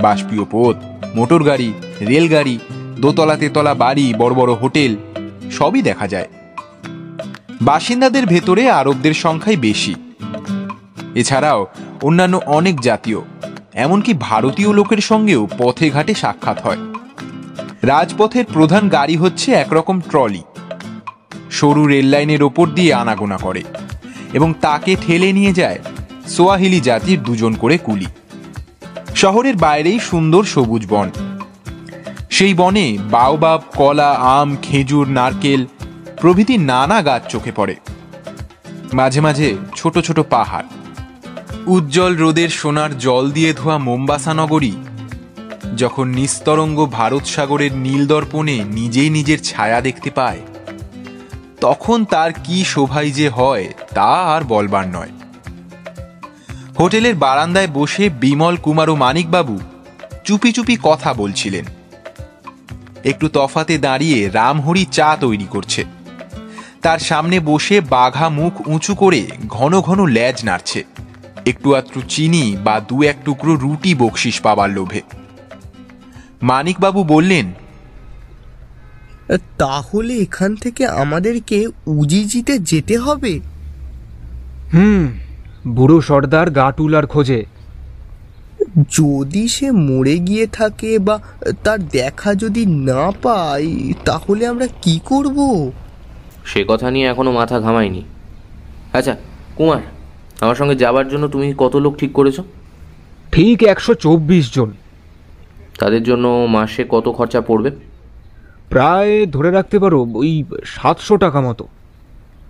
বাষ্পীয় পথ, মোটর গাড়ি, রেলগাড়ি, দোতলা তেতলা বাড়ি, বড় বড় হোটেল, সবই দেখা যায়। বাসিন্দাদের ভেতরে আরবদের সংখ্যাই বেশি। এছাড়াও অন্যান্য অনেক জাতীয়, এমনকি ভারতীয় লোকের সঙ্গেও পথে ঘাটে সাক্ষাৎ হয়। রাজপথের প্রধান গাড়ি হচ্ছে একরকম ট্রলি। সরু রেললাইনের ওপর দিয়ে আনাগোনা করে এবং তাকে ঠেলে নিয়ে যায় সোয়াহিলি জাতির দুজন করে কুলি। শহরের বাইরেই সুন্দর সবুজ বন। সেই বনে বাওবাব, কলা, আম, খেজুর, নারকেল প্রভৃতি নানা গাছ চোখে পড়ে। মাঝে মাঝে ছোট ছোট পাহাড়। উজ্জ্বল রোদের সোনার জল দিয়ে ধোয়া মোম্বাসা নগরী যখন নিস্তরঙ্গ ভারত সাগরের নীল দর্পণে নিজেই নিজের ছায়া দেখতে পায় তখন তার কি শোভাই যে হয়, তা আর বলবার নয়। হোটেলের বারান্দায় বসে বিমল কুমার ও মানিকবাবু চুপি চুপি কথা বলছিলেন। একটু তফাতে দাঁড়িয়ে রামহরি চা তৈরি করছে। তার সামনে বসে বাঘা মুখ উঁচু করে ঘন ঘন ল্যাজ নাড়ছে। একটু আত্রু চিনি বা দু এক টুকরো রুটি বকশিস পাবার লোভে। মানিকবাবু বললেন তাহলে এখান থেকে আমাদেরকে উজিজিতে যেতে হবে। হুম বুড়ো সর্দার গা টুলার খোঁজে। যদি সে মরে গিয়ে থাকে বা তার দেখা যদি না পাই তাহলে আমরা কি করব? সে কথা নিয়ে এখনও মাথা ঘামায়নি। আচ্ছা কুমার আমার সঙ্গে যাবার জন্য তুমি কত লোক ঠিক করেছ? ঠিক একশো চব্বিশ জন। তাদের জন্য মাসে কত খরচা পড়বে? প্রায় ধরে রাখতে পারো ওই সাতশো টাকা মতো।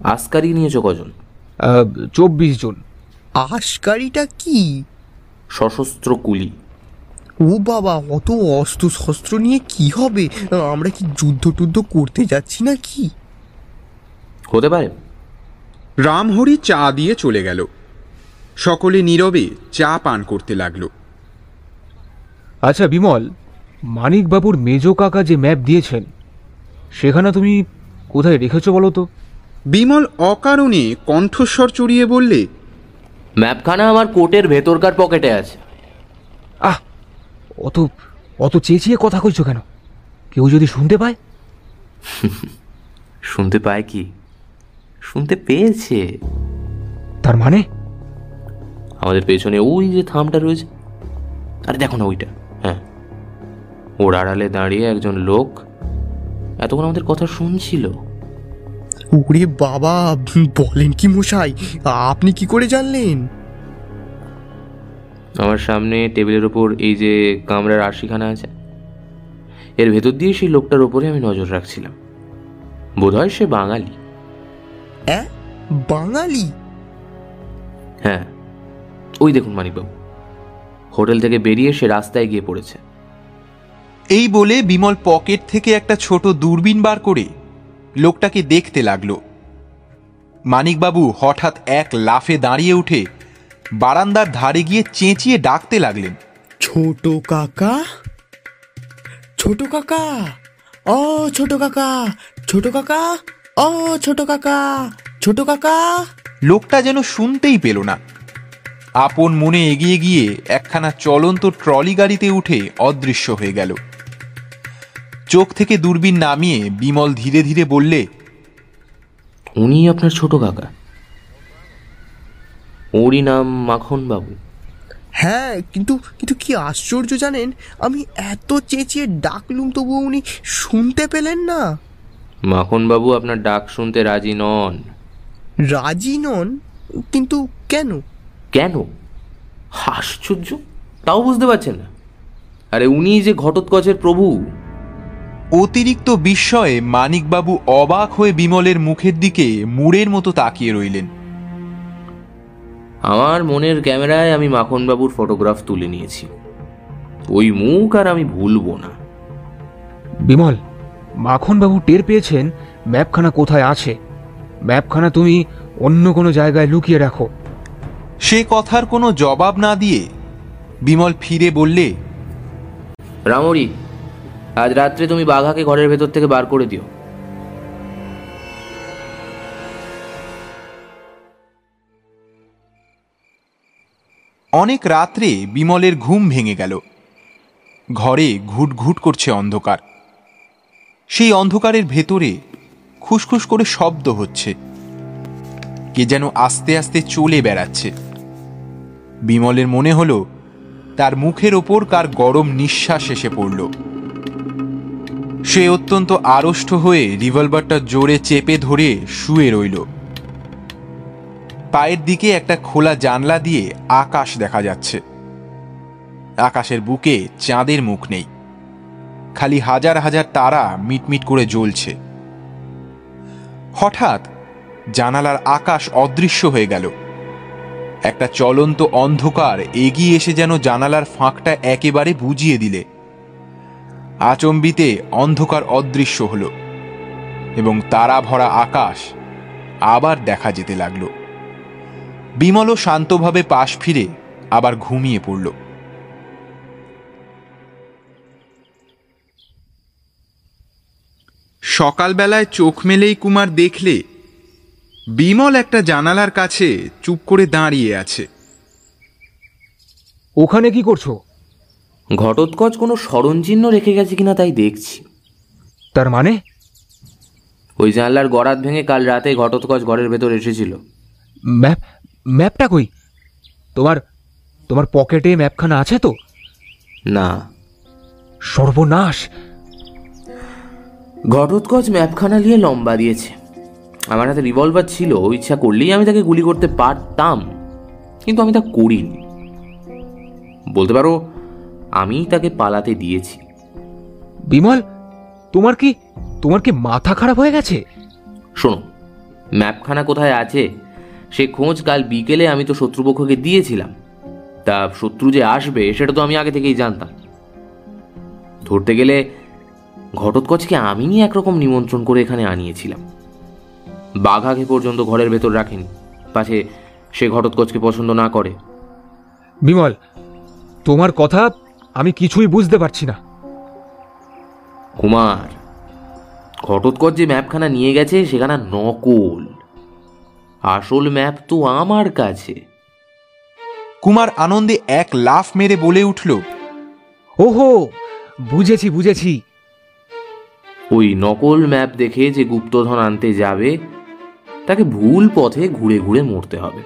আসকারি নিয়েছো কজন? চব্বিশ জন। আশকারিটা কি? সশস্ত্র কুলি। ও বাবা অত অস্ত্র শস্ত্র নিয়ে কি হবে? আমরা কি যুদ্ধ টুদ্ধ করতে যাচ্ছি না কি হতে পারে। রামহরি চা দিয়ে চলে গেল। সকলে নীরবে চা পান করতে লাগল। আচ্ছা বিমল মানিকবাবুর মেজ কাকা যে ম্যাপ দিয়েছেন সেখানে তুমি কোথায় রেখেছো বলো তো? বিমল অকারণে কণ্ঠস্বর চড়িয়ে বললে ম্যাপখানা আমার কোটের ভেতরকার পকেটে আছে। আহ অত অত চেঁচিয়ে কথা কইছো কেন? কেউ যদি শুনতে পায়? শুনতে পায় কি? শুনতে পেয়েছে। তার মানে? আমাদের পেছনে ওই যে থামটা রয়েছে। আরে দেখো না ওইটা। হ্যাঁ। ওর আড়ালে দাঁড়িয়ে একজন লোক এতক্ষণ আমাদের কথা শুনছিল। ওরে বাবা বলেন কি মশাই আপনি কি করে জানলেন? আমার সামনে টেবিলের ওপর এই যে কামরার আশিখানা আছে এর ভেতর দিয়ে সেই লোকটার ওপরে আমি নজর রাখছিলাম। বোধহয় সে বাঙালি। বাঙালি? হ্যাঁ। ওই দেখুন মানিকবাবু হোটেল থেকে বেরিয়ে সে রাস্তায় গিয়ে পড়েছে। এই বলে বিমল পকেট থেকে একটা ছোট দূরবীন বার করে লোকটাকে দেখতে লাগল। মানিকবাবু হঠাৎ এক লাফে দাঁড়িয়ে উঠে বারান্দার ধারে গিয়ে চেঁচিয়ে ডাকতে লাগলেন। ছোট কাকা? ছোট কাকা? ও ছোট কাকা! ছোট কাকা? ও ছোট কাকা! ছোট কাকা! লোকটা যেন শুনতেই পেল না। আপন মনে এগিয়ে গিয়ে একখানা চলন্ত ট্রলি গাড়িতে উঠে অদৃশ্য হয়ে গেল। চোখ থেকে দূরবীন নামিয়ে বিমল ধীরে ধীরে বললে উনি আপনার ছোট কাকা। ওরই নাম মাখন বাবু হ্যাঁ কিন্তু কিন্তু কি আশ্চর্য জানেন? আমি এত চেঁচিয়ে ডাকলুম তবুও উনি শুনতে পেলেন না। মাখন বাবু আপনার ডাক শুনতে রাজি নন। রাজি নন? কিন্তু কেন? কেন? আশ্চর্য? তাও বুঝতে পারছেন না। আরে উনি যে ঘটোৎকচের প্রভু। অতিরিক্ত বিস্ময়ে মানিকবাবু অবাক হয়ে বিমলের মুখের দিকে মুড়ের মতো তাকিয়ে রইলেন। আমার মনের ক্যামেরায় আমি মাখনবাবুর ফটোগ্রাফ তুলে নিয়েছি। ওই মুখ আর আমি ভুলবো না। বিমল মাখনবাবু টের পেয়েছেন ম্যাপখানা কোথায় আছে। ম্যাপখানা তুমি অন্য কোনো জায়গায় লুকিয়ে রাখো। সে কথার কোনো জবাব না দিয়ে বিমল ফিরে বললে রামরি আজ রাত্রে তুমি বাঘাকে ঘরের ভেতর থেকে বার করে দিও। অনেক রাত্রে বিমলের ঘুম ভেঙে গেল। ঘরে ঘুট ঘুট করছে অন্ধকার। সেই অন্ধকারের ভেতরে খুসখুস করে শব্দ হচ্ছে। কে যেন আস্তে আস্তে চলে বেড়াচ্ছে। বিমলের মনে হলো, তার মুখের ওপর কার গরম নিঃশ্বাস এসে পড়ল। সে অত্যন্ত আড়ষ্ট হয়ে রিভলভারটা জোরে চেপে ধরে শুয়ে রইল। পায়ের দিকে একটা খোলা জানলা দিয়ে আকাশ দেখা যাচ্ছে। আকাশের বুকে চাঁদের মুখ নেই। খালি হাজার হাজার তারা মিটমিট করে জ্বলছে। হঠাৎ জানালার আকাশ অদৃশ্য হয়ে গেল। একটা চলন্ত অন্ধকার এগিয়ে এসে যেন জানালার ফাঁকটা একেবারে বুঝিয়ে দিলে। আচম্বিতে অন্ধকার অদৃশ্য হল, এবং তারা ভরা আকাশ আবার দেখা যেতে লাগল। বিমলও শান্তভাবে পাশ ফিরে আবার ঘুমিয়ে পড়ল। সকালবেলায় চোখ মেলেই কুমার দেখলে, বিমল একটা জানালার কাছে চুপ করে দাঁড়িয়ে আছে। ওখানে কি করছ? ঘটোৎকচ কোনো স্মরণচিহ্ন রেখে গেছে কিনা তাই দেখছি। তার মানে? ওই জানলার গড়াত ভেঙে কাল রাতে ঘটোৎকচ ঘরের ভেতর এসেছিল। ম্যাপ ম্যাপটা কই? তোমার তোমার পকেটে ম্যাপখানা আছে তো? না। সর্বনাশ! ঘটোৎকচ ম্যাপখানা নিয়ে লম্বা দিয়েছে। আমার হাতে রিভলভার ছিল ইচ্ছা করলেই আমি তাকে গুলি করতে পারতাম। কিন্তু আমি তা করিনি। বলতে পারো আমি তাকে পালাতে দিয়েছি। বিমল তোমার কি তোমার কি মাথা খারাপ হয়ে গেছে? শোনো ম্যাপখানা কোথায় আছে সে খোঁজ কাল বিকেলে আমি তো শত্রুপক্ষকে দিয়েছিলাম। তা শত্রু যে আসবে সেটা তো আমি আগে থেকেই জানতাম। ধরতে গেলে ঘটোৎকচকে আমি একরকম নিমন্ত্রণ করে এখানে আনিয়েছিলাম। বাঘাকে পর্যন্ত ঘরের ভেতর রাখেনি পাছে সে ঘটোৎকচকে পছন্দ না করে। বিমল তোমার কথা আমি কিছুই বুঝতে পারছি না। কুমার ঘটোৎকর যে ম্যাপখানা নিয়ে গেছে সেখানে নকল। আসল ম্যাপ তো আমার কাছে। কুমার আনন্দে এক লাফ মেরে বলে উঠল ওহো বুঝেছি বুঝেছি। ওই নকল ম্যাপ দেখে যে গুপ্তধন আনতে যাবে তাকে ভুল পথে ঘুরে ঘুরে মরতে হবে।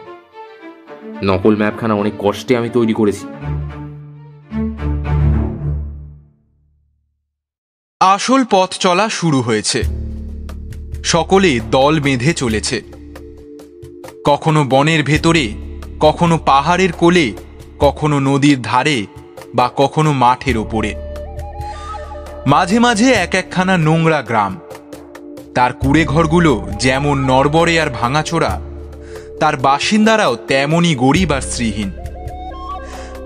নকল ম্যাপখানা অনেক কষ্টে আমি তৈরি করেছি। আসল পথ চলা শুরু হয়েছে। সকলে দল বেঁধে চলেছে। কখনো বনের ভেতরে, কখনো পাহাড়ের কোলে, কখনো নদীর ধারে বা কখনো মাঠের ওপরে। মাঝে মাঝে এক একখানা নোংরা গ্রাম। তার কুড়ে ঘরগুলো যেমন নড়বড়ে আর ভাঙাচোরা, তার বাসিন্দারাও তেমনই গরিব আর শ্রীহীন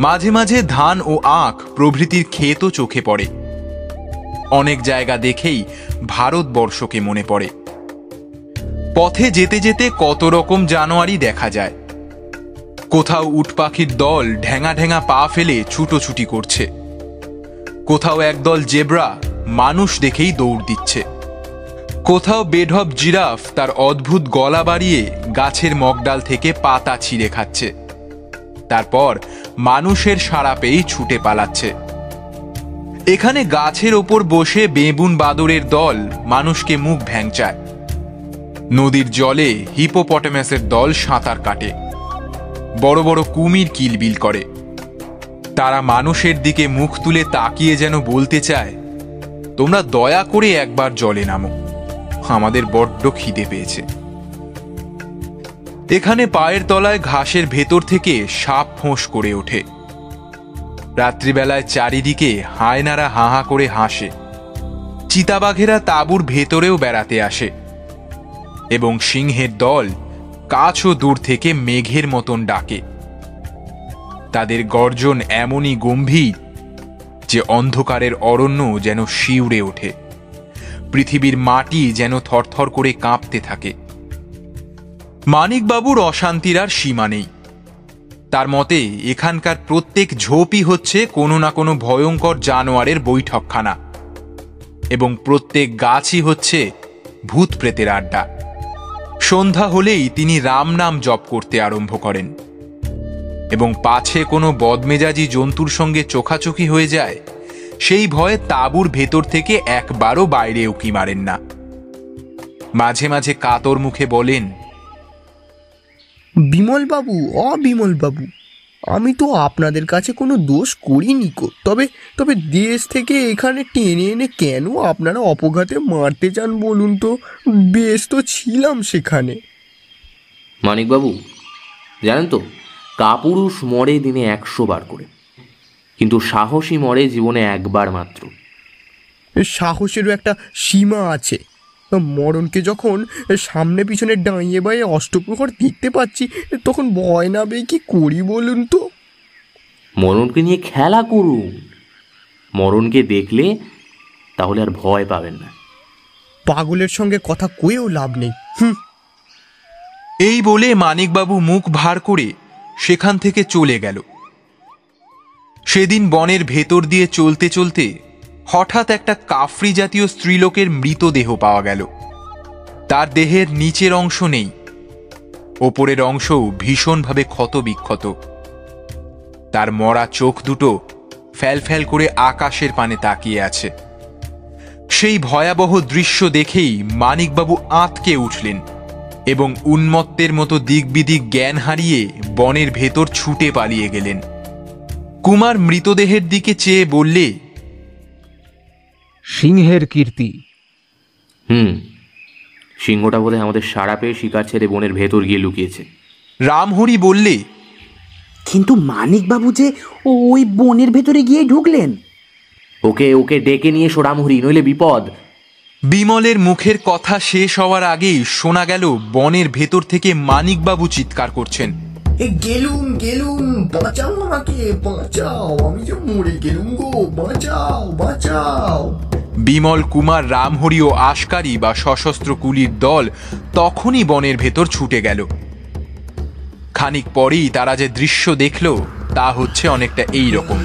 মাঝে মাঝে ধান ও আখ প্রভৃতির ক্ষেতও চোখে পড়ে। অনেক জায়গা দেখেই ভারতবর্ষকে মনে পড়ে। পথে যেতে যেতে কত রকম জানোয়ারই দেখা যায়। কোথাও উটপাখির দল ঢেঙা ঢেঙা পা ফেলে ছুটোছুটি করছে। কোথাও একদল জেব্রা মানুষ দেখেই দৌড় দিচ্ছে। কোথাও বেঢপ জিরাফ তার অদ্ভুত গলা বাড়িয়ে গাছের মগডাল থেকে পাতা ছিঁড়ে খাচ্ছে। তারপর মানুষের সাড়া পেয়েই ছুটে পালাচ্ছে। এখানে গাছের ওপর বসে বেবুন বাদরের দল মানুষকে মুখ ভ্যাংচায়। নদীর জলে হিপোপটেমাসের দল সাঁতার কাটে। বড় বড় কুমির কিলবিল করে। তারা মানুষের দিকে মুখ তুলে তাকিয়ে যেন বলতে চায়, তোমরা দয়া করে একবার জলে নামো। আমাদের বড্ড খিদে পেয়েছে। এখানে পায়ের তলায় ঘাসের ভেতর থেকে সাপ ফোঁস করে ওঠে। রাত্রিবেলায় চারিদিকে হায়নারা হাহা করে হাসে। চিতাবাঘেরা তাঁবুর ভেতরেও বেড়াতে আসে। এবং সিংহের দল কাছও দূর থেকে মেঘের মতন ডাকে। তাদের গর্জন এমনই গম্ভীর যে অন্ধকারের অরণ্য যেন শিউরে ওঠে। পৃথিবীর মাটি যেন থরথর করে কাঁপতে থাকে। মানিকবাবুর অশান্তির আর সীমা নেই। তার মতে, এখানকার প্রত্যেক ঝোপই হচ্ছে কোনো না কোনো ভয়ঙ্কর জানোয়ারের বৈঠকখানা। এবং প্রত্যেক গাছই হচ্ছে ভূত প্রেতের আড্ডা। সন্ধ্যা হলেই তিনি রাম নাম জপ করতে আরম্ভ করেন। এবং পাছে কোনো বদমেজাজি জন্তুর সঙ্গে চোখাচোখি হয়ে যায়, সেই ভয়ে তাঁবুর ভেতর থেকে একবারও বাইরে উকি মারেন না। মাঝে মাঝে কাতর মুখে বলেন বিমলবাবু অ বিমলবাবু আমি তো আপনাদের কাছে কোনো দোষ করিনি কো। তবে তবে দেশ থেকে এখানে টেনে এনে কেন আপনারা অপঘাতে মারতে চান বলুন তো? বেশ তো ছিলাম সেখানে। মানিকবাবু জানেন তো কাপুরুষ মরে দিনে একশো বার করে। কিন্তু সাহসী মরে জীবনে একবার মাত্র। সাহসেরও একটা সীমা আছে। মরণকে যখন সামনে পিছনে ডাঁইয়ে বাইয়ে অষ্টপ্রহর দেখতে পাচ্ছি তখন ভয় না পেয়ে কি করি বলুন তো? মরণকে নিয়ে খেলা করুন। মরণকে দেখলে তাহলে আর ভয় পাবেন না। পাগলের সঙ্গে কথা কয়েও লাভ নেই। হুম। এই বলে মানিকবাবু মুখ ভার করে সেখান থেকে চলে গেল। সেদিন বনের ভেতর দিয়ে চলতে চলতে হঠাৎ একটা কাফরি জাতীয় স্ত্রীলোকের মৃতদেহ পাওয়া গেল। তার দেহের নিচের অংশ নেই। ওপরের অংশও ভীষণভাবে ক্ষত বিক্ষত তার মরা চোখ দুটো ফ্যাল ফ্যাল করে আকাশের পানে তাকিয়ে আছে। সেই ভয়াবহ দৃশ্য দেখেই মানিকবাবু আঁতকে উঠলেন এবং উন্মত্তের মতো দিক বিদিক জ্ঞান হারিয়ে বনের ভেতর ছুটে পালিয়ে গেলেন। কুমার মৃতদেহের দিকে চেয়ে বললে সিংহের কীর্তি। হুম সিংহটা বোধহয় আমাদের সারা পেয়ে শিকার ছেড়ে বনের ভেতর গিয়ে লুকিয়েছে। রামহরি বললে কিন্তু মানিকবাবু যে ওই বনের ভেতরে গিয়ে ঢুকলেন। ওকে ওকে ডেকে নিয়ে এসো রামহরি নইলে বিপদ। বিমলের মুখের কথা শেষ হওয়ার আগেই শোনা গেল বনের ভেতর থেকে মানিকবাবু চিৎকার করছেন। এ গেলুম গেলুম, বাঁচাও আমাকে, বাঁচাও, আমি যে মরে গেলুম গো, বাঁচাও বাঁচাও। বিমল কুমার রামহরি ও আশকারি বা সশস্ত্র কুলির দল তখনই বনের ভেতর ছুটে গেল। খানিক পরেই তারা যে দৃশ্য দেখল, তা হচ্ছে অনেকটা এই রকম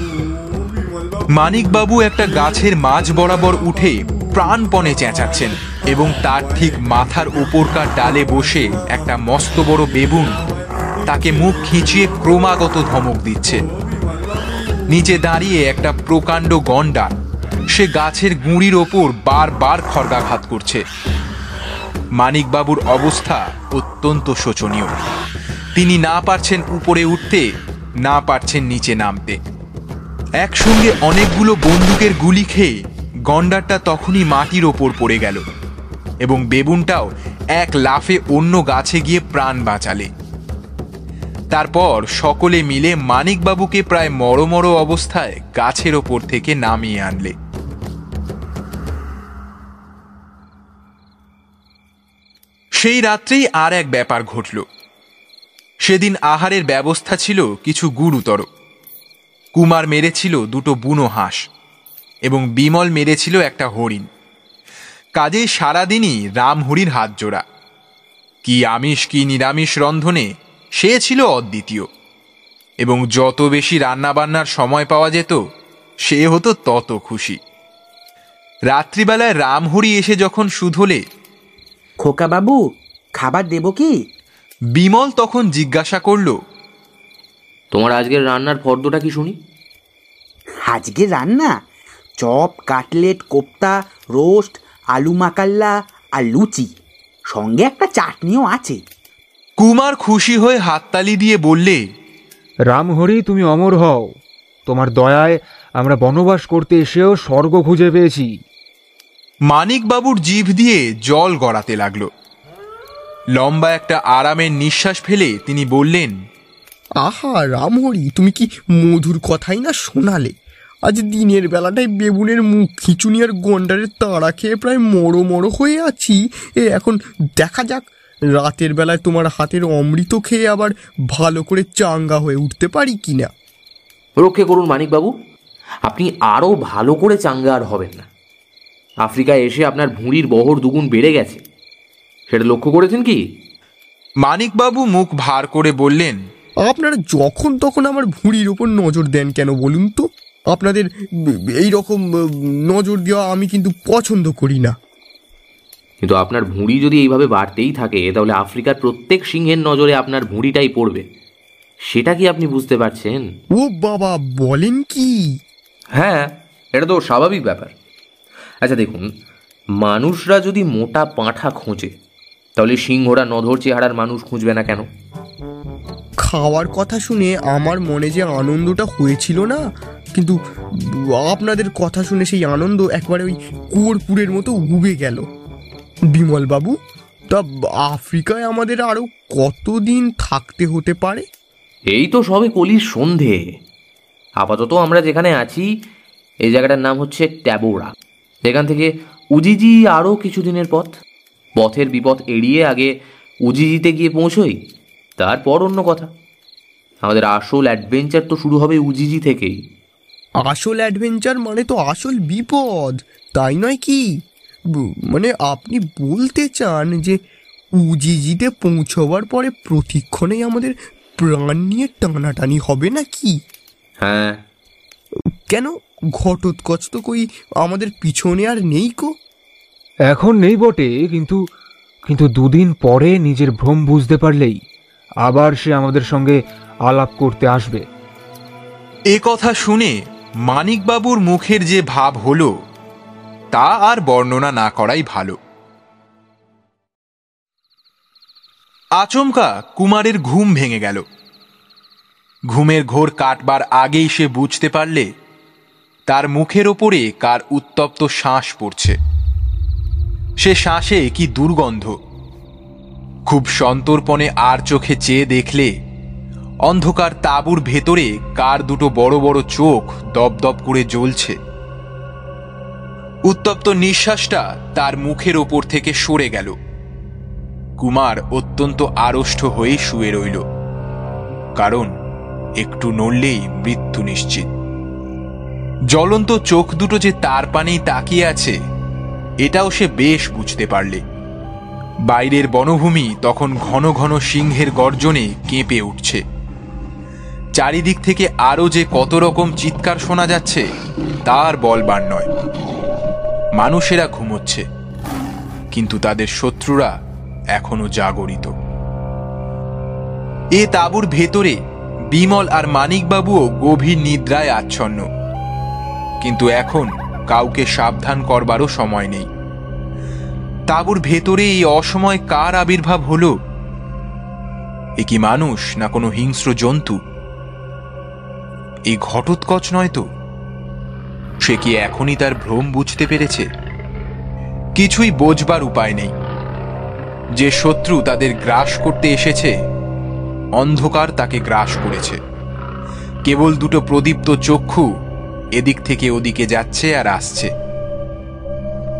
মানিকবাবু একটা গাছের মাঝ বরাবর উঠে প্রাণপণে চেঁচাচ্ছেন এবং তার ঠিক মাথার উপরকার ডালে বসে একটা মস্ত বড় বেবুন তাকে মুখ খিঁচিয়ে ক্রমাগত ধমক দিচ্ছে। নিচে দাঁড়িয়ে একটা প্রকাণ্ড গন্ডা সে গাছের গুঁড়ির ওপর বারবার খড়গাঘাত করছে। মানিকবাবুর অবস্থা অত্যন্ত শোচনীয়। তিনি না পারছেন উপরে উঠতে, না পারছেন নিচে নামতে। একসঙ্গে অনেকগুলো বন্দুকের গুলি খেয়ে গন্ডারটা তখনই মাটির ওপর পড়ে গেল এবং বেবুনটাও এক লাফে অন্য গাছে গিয়ে প্রাণ বাঁচালে। তারপর সকলে মিলে মানিকবাবুকে প্রায় মরমর অবস্থায় গাছের ওপর থেকে নামিয়ে আনলে। সেই রাত্রেই আর এক ব্যাপার ঘটল। সেদিন আহারের ব্যবস্থা ছিল কিছু গুরুতর। কুমার মেরেছিল দুটো বুনো হাঁস এবং বিমল মেরেছিল একটা হরিণ। কাজেই সারাদিনই রামহরির হাত জোড়া কি আমিষ, কি নিরামিষ রন্ধনে সে ছিল অদ্বিতীয়। এবং যত বেশি রান্নাবান্নার সময় পাওয়া যেত সে হতো তত খুশি। রাত্রিবেলায় রামহরি এসে যখন শুধলে খোকা বাবু খাবার দেব কি? বিমল তখন জিজ্ঞাসা করল তোমার আজকের রান্নার ফর্দটা কি শুনি? আজকে রান্না? চপ কাটলেট কোপ্তা রোস্ট আলু মাকাল্লা আর লুচি। সঙ্গে একটা চাটনিও আছে। কুমার খুশি হয়ে হাততালি দিয়ে বললে রামহরি তুমি অমর হও। তোমার দয়ায় আমরা বনবাস করতে এসেও স্বর্গ খুঁজে পেয়েছি। মানিকবাবুর জিভ দিয়ে জল গড়াতে লাগল। লম্বা একটা আরামের নিঃশ্বাস ফেলে তিনি বললেন আহা রামহরি তুমি কি মধুর কথাই না শোনালে? আজ দিনের বেলাটায় বেবুনের মুখ খিচুনি আর গন্ডারের তাড়া খেয়ে প্রায় মরো মরো হয়ে আছি। এ এখন দেখা যাক রাতের বেলায় তোমার হাতের অমৃত খেয়ে আবার ভালো করে চাঙ্গা হয়ে উঠতে পারি কি না রক্ষে করুন মানিকবাবু। আপনি আরও ভালো করে চাঙ্গা আর হবেন না। আফ্রিকায় এসে আপনার ভুঁড়ির বহর দুগুণ বেড়ে গেছে। সেটা লক্ষ্য করেছেন কি? মানিকবাবু মুখ ভার করে বললেন আপনারা যখন তখন আমার ভুঁড়ির ওপর নজর দেন কেন বলুন তো? আপনাদের এই রকম নজর দেওয়া আমি কিন্তু পছন্দ করি না। কিন্তু আপনার ভুঁড়ি যদি এইভাবে বাড়তেই থাকে তাহলে আফ্রিকার প্রত্যেক সিংহের নজরে আপনার ভুঁড়িটাই পড়বে। সেটা কি আপনি বুঝতে পারছেন? ও বাবা বলেন কি? হ্যাঁ এটা তো স্বাভাবিক ব্যাপার। আচ্ছা দেখুন মানুষরা যদি মোটা পাঁঠা খোঁজে তাহলে সিংহরা নধর চেহারার মানুষ খুঁজবে না কেন? খাওয়ার কথা শুনে আমার মনে যে আনন্দটা হয়েছিল না কিন্তু আপনাদের কথা শুনে সেই আনন্দ একবারে ওই কুয়োরপুরের মতো উবে গেল। বিমল বাবু তা আফ্রিকায় আমাদের আরও কতদিন থাকতে হতে পারে? এই তো সবে কলির সন্ধে। আপাতত আমরা যেখানে আছি এই জায়গাটার নাম হচ্ছে ট্যাবোরা। এখান থেকে উজিজি আরও কিছুদিনের পথ। পথের বিপদ এড়িয়ে আগে উজিজিতে গিয়ে পৌঁছোই তারপর অন্য কথা। আমাদের আসল অ্যাডভেঞ্চার তো শুরু হবে উজিজি থেকেই। আসল অ্যাডভেঞ্চার মানে তো আসল বিপদ তাই নয় কি? মানে আপনি বলতে চান যে উজিজিতে পৌঁছবার পরে প্রতিক্ষণেই আমাদের প্রাণ নিয়ে টানাটানি হবে না কি হ্যাঁ। কেন? ঘটোৎকচ তো কই আমাদের পিছনে আর নেই কো? এখন নেই বটে কিন্তু কিন্তু দুদিন পরে নিজের ভ্রম বুঝতে পারলেই আবার সে আমাদের সঙ্গে আলাপ করতে আসবে। এ কথা শুনে মানিকবাবুর মুখের যে ভাব হলো তা আর বর্ণনা না করাই ভালো। আচমকা কুমারের ঘুম ভেঙে গেল। ঘুমের ঘোর কাটবার আগেই সে বুঝতে পারলে, তার মুখের ওপরে কার উত্তপ্ত শ্বাস পড়ছে। সে শ্বাসে কি দুর্গন্ধ। খুব সন্তর্পণে আর চোখে চেয়ে দেখলে, অন্ধকার তাঁবুর ভেতরে কার দুটো বড় বড় চোখ দপদপ করে জ্বলছে। উত্তপ্ত নিঃশ্বাসটা তার মুখের ওপর থেকে সরে গেল। কুমার অত্যন্ত আড়ষ্ট হয়ে শুয়ে রইল। কারণ একটু নড়লেই মৃত্যু নিশ্চিত। জ্বলন্ত চোখ দুটো যে তার পানেই তাকিয়ে আছে, এটাও সে বেশ বুঝতে পারলে। বাইরের বনভূমি তখন ঘন ঘন সিংহের গর্জনে কেঁপে উঠছে। চারিদিক থেকে আরও যে কত রকম চিৎকার শোনা যাচ্ছে, তার বলবার নয়। মানুষেরা ঘুমোচ্ছে, কিন্তু তাদের শত্রুরা এখনও জাগরিত। এ তাঁবুর ভেতরে বিমল আর মানিকবাবুও গভীর নিদ্রায় আচ্ছন্ন। কিন্তু এখন কাউকে সাবধান করবারও সময় নেই। তাঁবুর ভেতরে এই অসময় কার আবির্ভাব হলো? এ কি মানুষ না কোনো হিংস্র জন্তু? এই ঘটোৎকচ নয় তো? সে কি এখনই তার ভ্রম বুঝতে পেরেছে? কিছুই বোঝবার উপায় নেই। যে শত্রু তাদের গ্রাস করতে এসেছে, অন্ধকার তাকে গ্রাস করেছে। কেবল দুটো প্রদীপ্ত চক্ষু এদিক থেকে ওদিকে যাচ্ছে আর আসছে।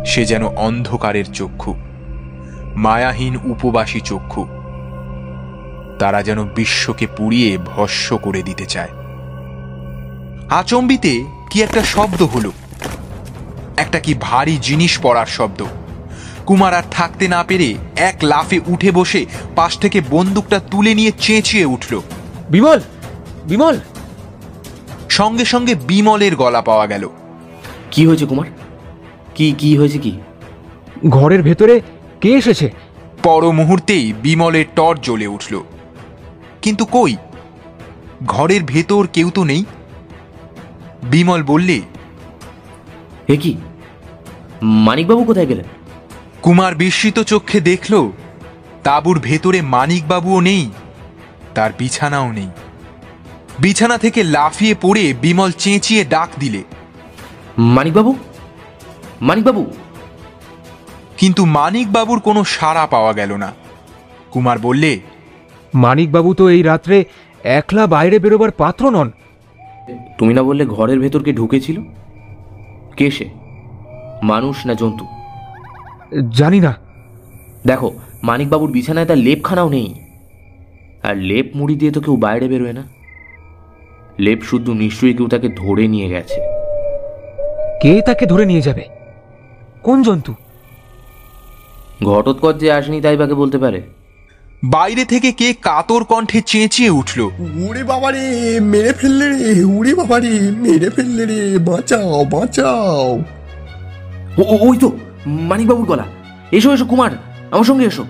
সে যেন অন্ধকারের চক্ষু, মায়াহীন উপবাসী চক্ষু। তারা যেন বিশ্বকে পুড়িয়ে ভস্য করে দিতে চায়। আচম্বিতে কি একটা শব্দ হলো? একটা কি ভারী জিনিস পড়ার শব্দ? কুমার আর থাকতে না পেরে এক লাফে উঠে বসে পাশ থেকে বন্দুকটা তুলে নিয়ে চেঁচিয়ে উঠল। বিমল! বিমল! সঙ্গে সঙ্গে বিমলের গলা পাওয়া গেল। কি হয়েছে কুমার? কি কি হয়েছে কি? ঘরের ভেতরে কে এসেছে? পর মুহূর্তেই বিমলের টর্চ জ্বলে উঠল। কিন্তু কই? ঘরের ভেতর কেউ তো নেই। বিমল বললে এ কি? মানিকবাবু কোথায় গেলেন? কুমার বিস্মিত চক্ষে দেখল তাঁবুর ভেতরে মানিকবাবুও নেই তার বিছানাও নেই। বিছানা থেকে লাফিয়ে পড়ে বিমল চেঁচিয়ে ডাক দিলে মানিকবাবু? মানিকবাবু? কিন্তু মানিকবাবুর কোনো সাড়া পাওয়া গেল না। কুমার বললে মানিকবাবু তো এই রাত্রে একলা বাইরে বেরোবার পাত্র নন। তুমি না বললে ঘরের ভেতর কে ঢুকেছিল? কে সে? মানুষ না জন্তু? জানি না। দেখো মানিকবাবুর বিছানায় তার লেপখানাও নেই। আর লেপ মুড়ি দিয়ে তো কেউ বাইরে বেরোয় না। লেপ শুদ্ধ নিশ্চয়ই কেউ তাকে ধরে নিয়ে গেছে। কে তাকে ধরে নিয়ে যাবে? কোন জন্তু? ঘটোৎকর যে আসেনি তাই বাকে বলতে পারে? বাইরে থেকে কে কাতর কণ্ঠে চেঁচিয়ে উঠল। উড়ে বাবা রে মেরে ফেললে রে উড়ে বাবা রে মেরে ফেললে রে বাঁচাও বাঁচাও। ওই তো মানিকবাবুর গলা। এসো এসো কুমার আমার সঙ্গে এসো।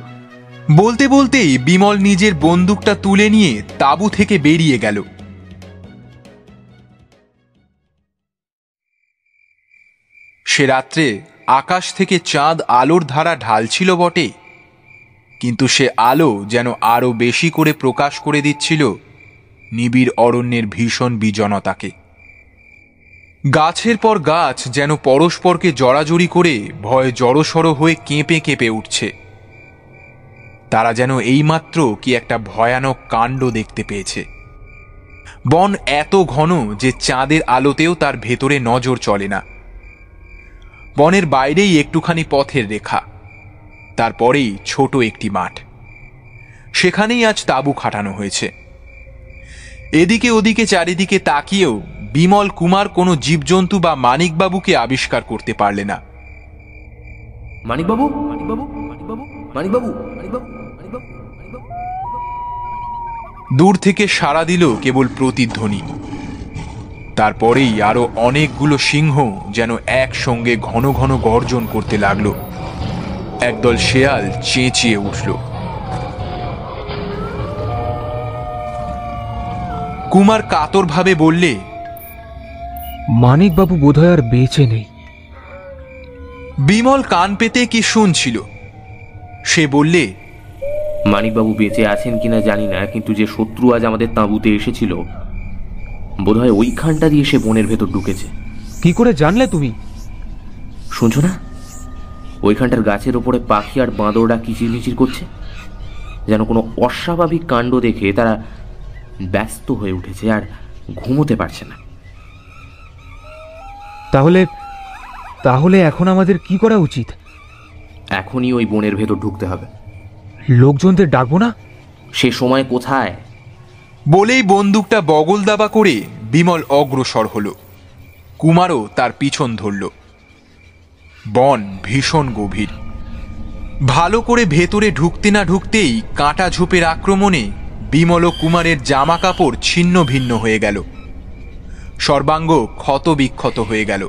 বলতে বলতেই বিমল নিজের বন্দুকটা তুলে নিয়ে তাঁবু থেকে বেরিয়ে গেল। সে রাত্রে আকাশ থেকে চাঁদ আলোর ধারা ঢালছিল বটে। কিন্তু সে আলো যেন আরও বেশি করে প্রকাশ করে দিচ্ছিল নিবিড় অরণ্যের ভীষণ বিজনতাকে। গাছের পর গাছ যেন পরস্পরকে জড়াজড়ি করে ভয়ে জড়সড় হয়ে কেঁপে কেঁপে উঠছে। তারা যেন এইমাত্র কি একটা ভয়ানক কাণ্ড দেখতে পেয়েছে। বন এত ঘন যে চাঁদের আলোতেও তার ভেতরে নজর চলে না। বনের বাইরেই একটুখানি পথের রেখা। তারপরেই ছোট একটি মাঠ। সেখানেই আজ তাঁবু খাটানো হয়েছে। এদিকে ওদিকে চারিদিকে তাকিয়েও বিমল কুমার কোনো জীবজন্তু বা মানিকবাবুকে আবিষ্কার করতে পারলে না। মানিকবাবু? মানিকবাবু? মানিকবাবু? মানিকবাবু? দূর থেকে সাড়া দিল কেবল প্রতিধ্বনি। তারপরেই আরও অনেকগুলো সিংহ যেন একসঙ্গে ঘন ঘন গর্জন করতে লাগল। একদল শেয়াল চেঁচিয়ে উঠল। কুমার কাতরভাবে বললে মানিকবাবু বোধহয় আর বেঁচে নেই। বিমল কান পেতে কি শুনছিল সে বললে মানিকবাবু বেঁচে আছেন কিনা জানি না কিন্তু যে শত্রু আজ আমাদের তাঁবুতে এসেছিল বোধহয় ওইখানটা দিয়ে সে বনের ভেতর ঢুকেছে। কি করে জানলে তুমি? শুনছো না? ওইখানটার গাছের ওপরে পাখি আর বাঁদররা কিচিরমিচির করছে। যেন কোনো অস্বাভাবিক কাণ্ড দেখে তারা ব্যস্ত হয়ে উঠেছে আর ঘুমোতে পারছে না। তাহলে তাহলে এখন আমাদের কি করা উচিত? এখনই ওই বনের ভেতর ঢুকতে হবে। লোকজনদের ডাকবো না? সে সময় কোথায়? বলেই বন্দুকটা বগল দাবা করে বিমল অগ্রসর হলো। কুমারও তার পিছন ধরল। বন ভীষণ গভীর। ভালো করে ভেতরে ঢুকতে না ঢুকতেই কাঁটা ঝোপের আক্রমণে বিমল কুমারের জামা কাপড় ছিন্ন ভিন্ন হয়ে গেল। সর্বাঙ্গ ক্ষত বিক্ষত হয়ে গেল।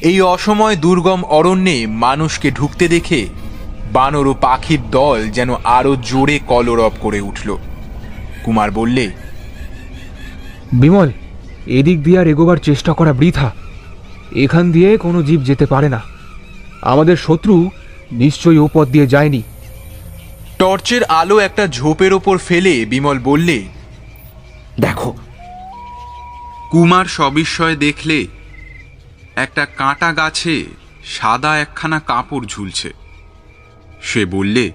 এই অসময় দুর্গম অরণ্যে মানুষকে ঢুকতে দেখে বানর ও পাখির দল যেন আরও জোরে কলরব করে উঠল। কুমার বললে, বিমল, এদিক দিয়ে আর এগোবার চেষ্টা করা বৃথা। এখান দিয়ে কোনো জীব যেতে পারে না। আমাদের শত্রু নিশ্চয়ই ও পথ দিয়ে যায়নি। টর্চের আলো একটা ঝোপের ওপর ফেলে বিমল বললে দেখো কুমার সবিস্ময়ে দেখলে একটা কাঁটা গাছে সাদা একখানা কাপড় ঝুলছে। সে বললে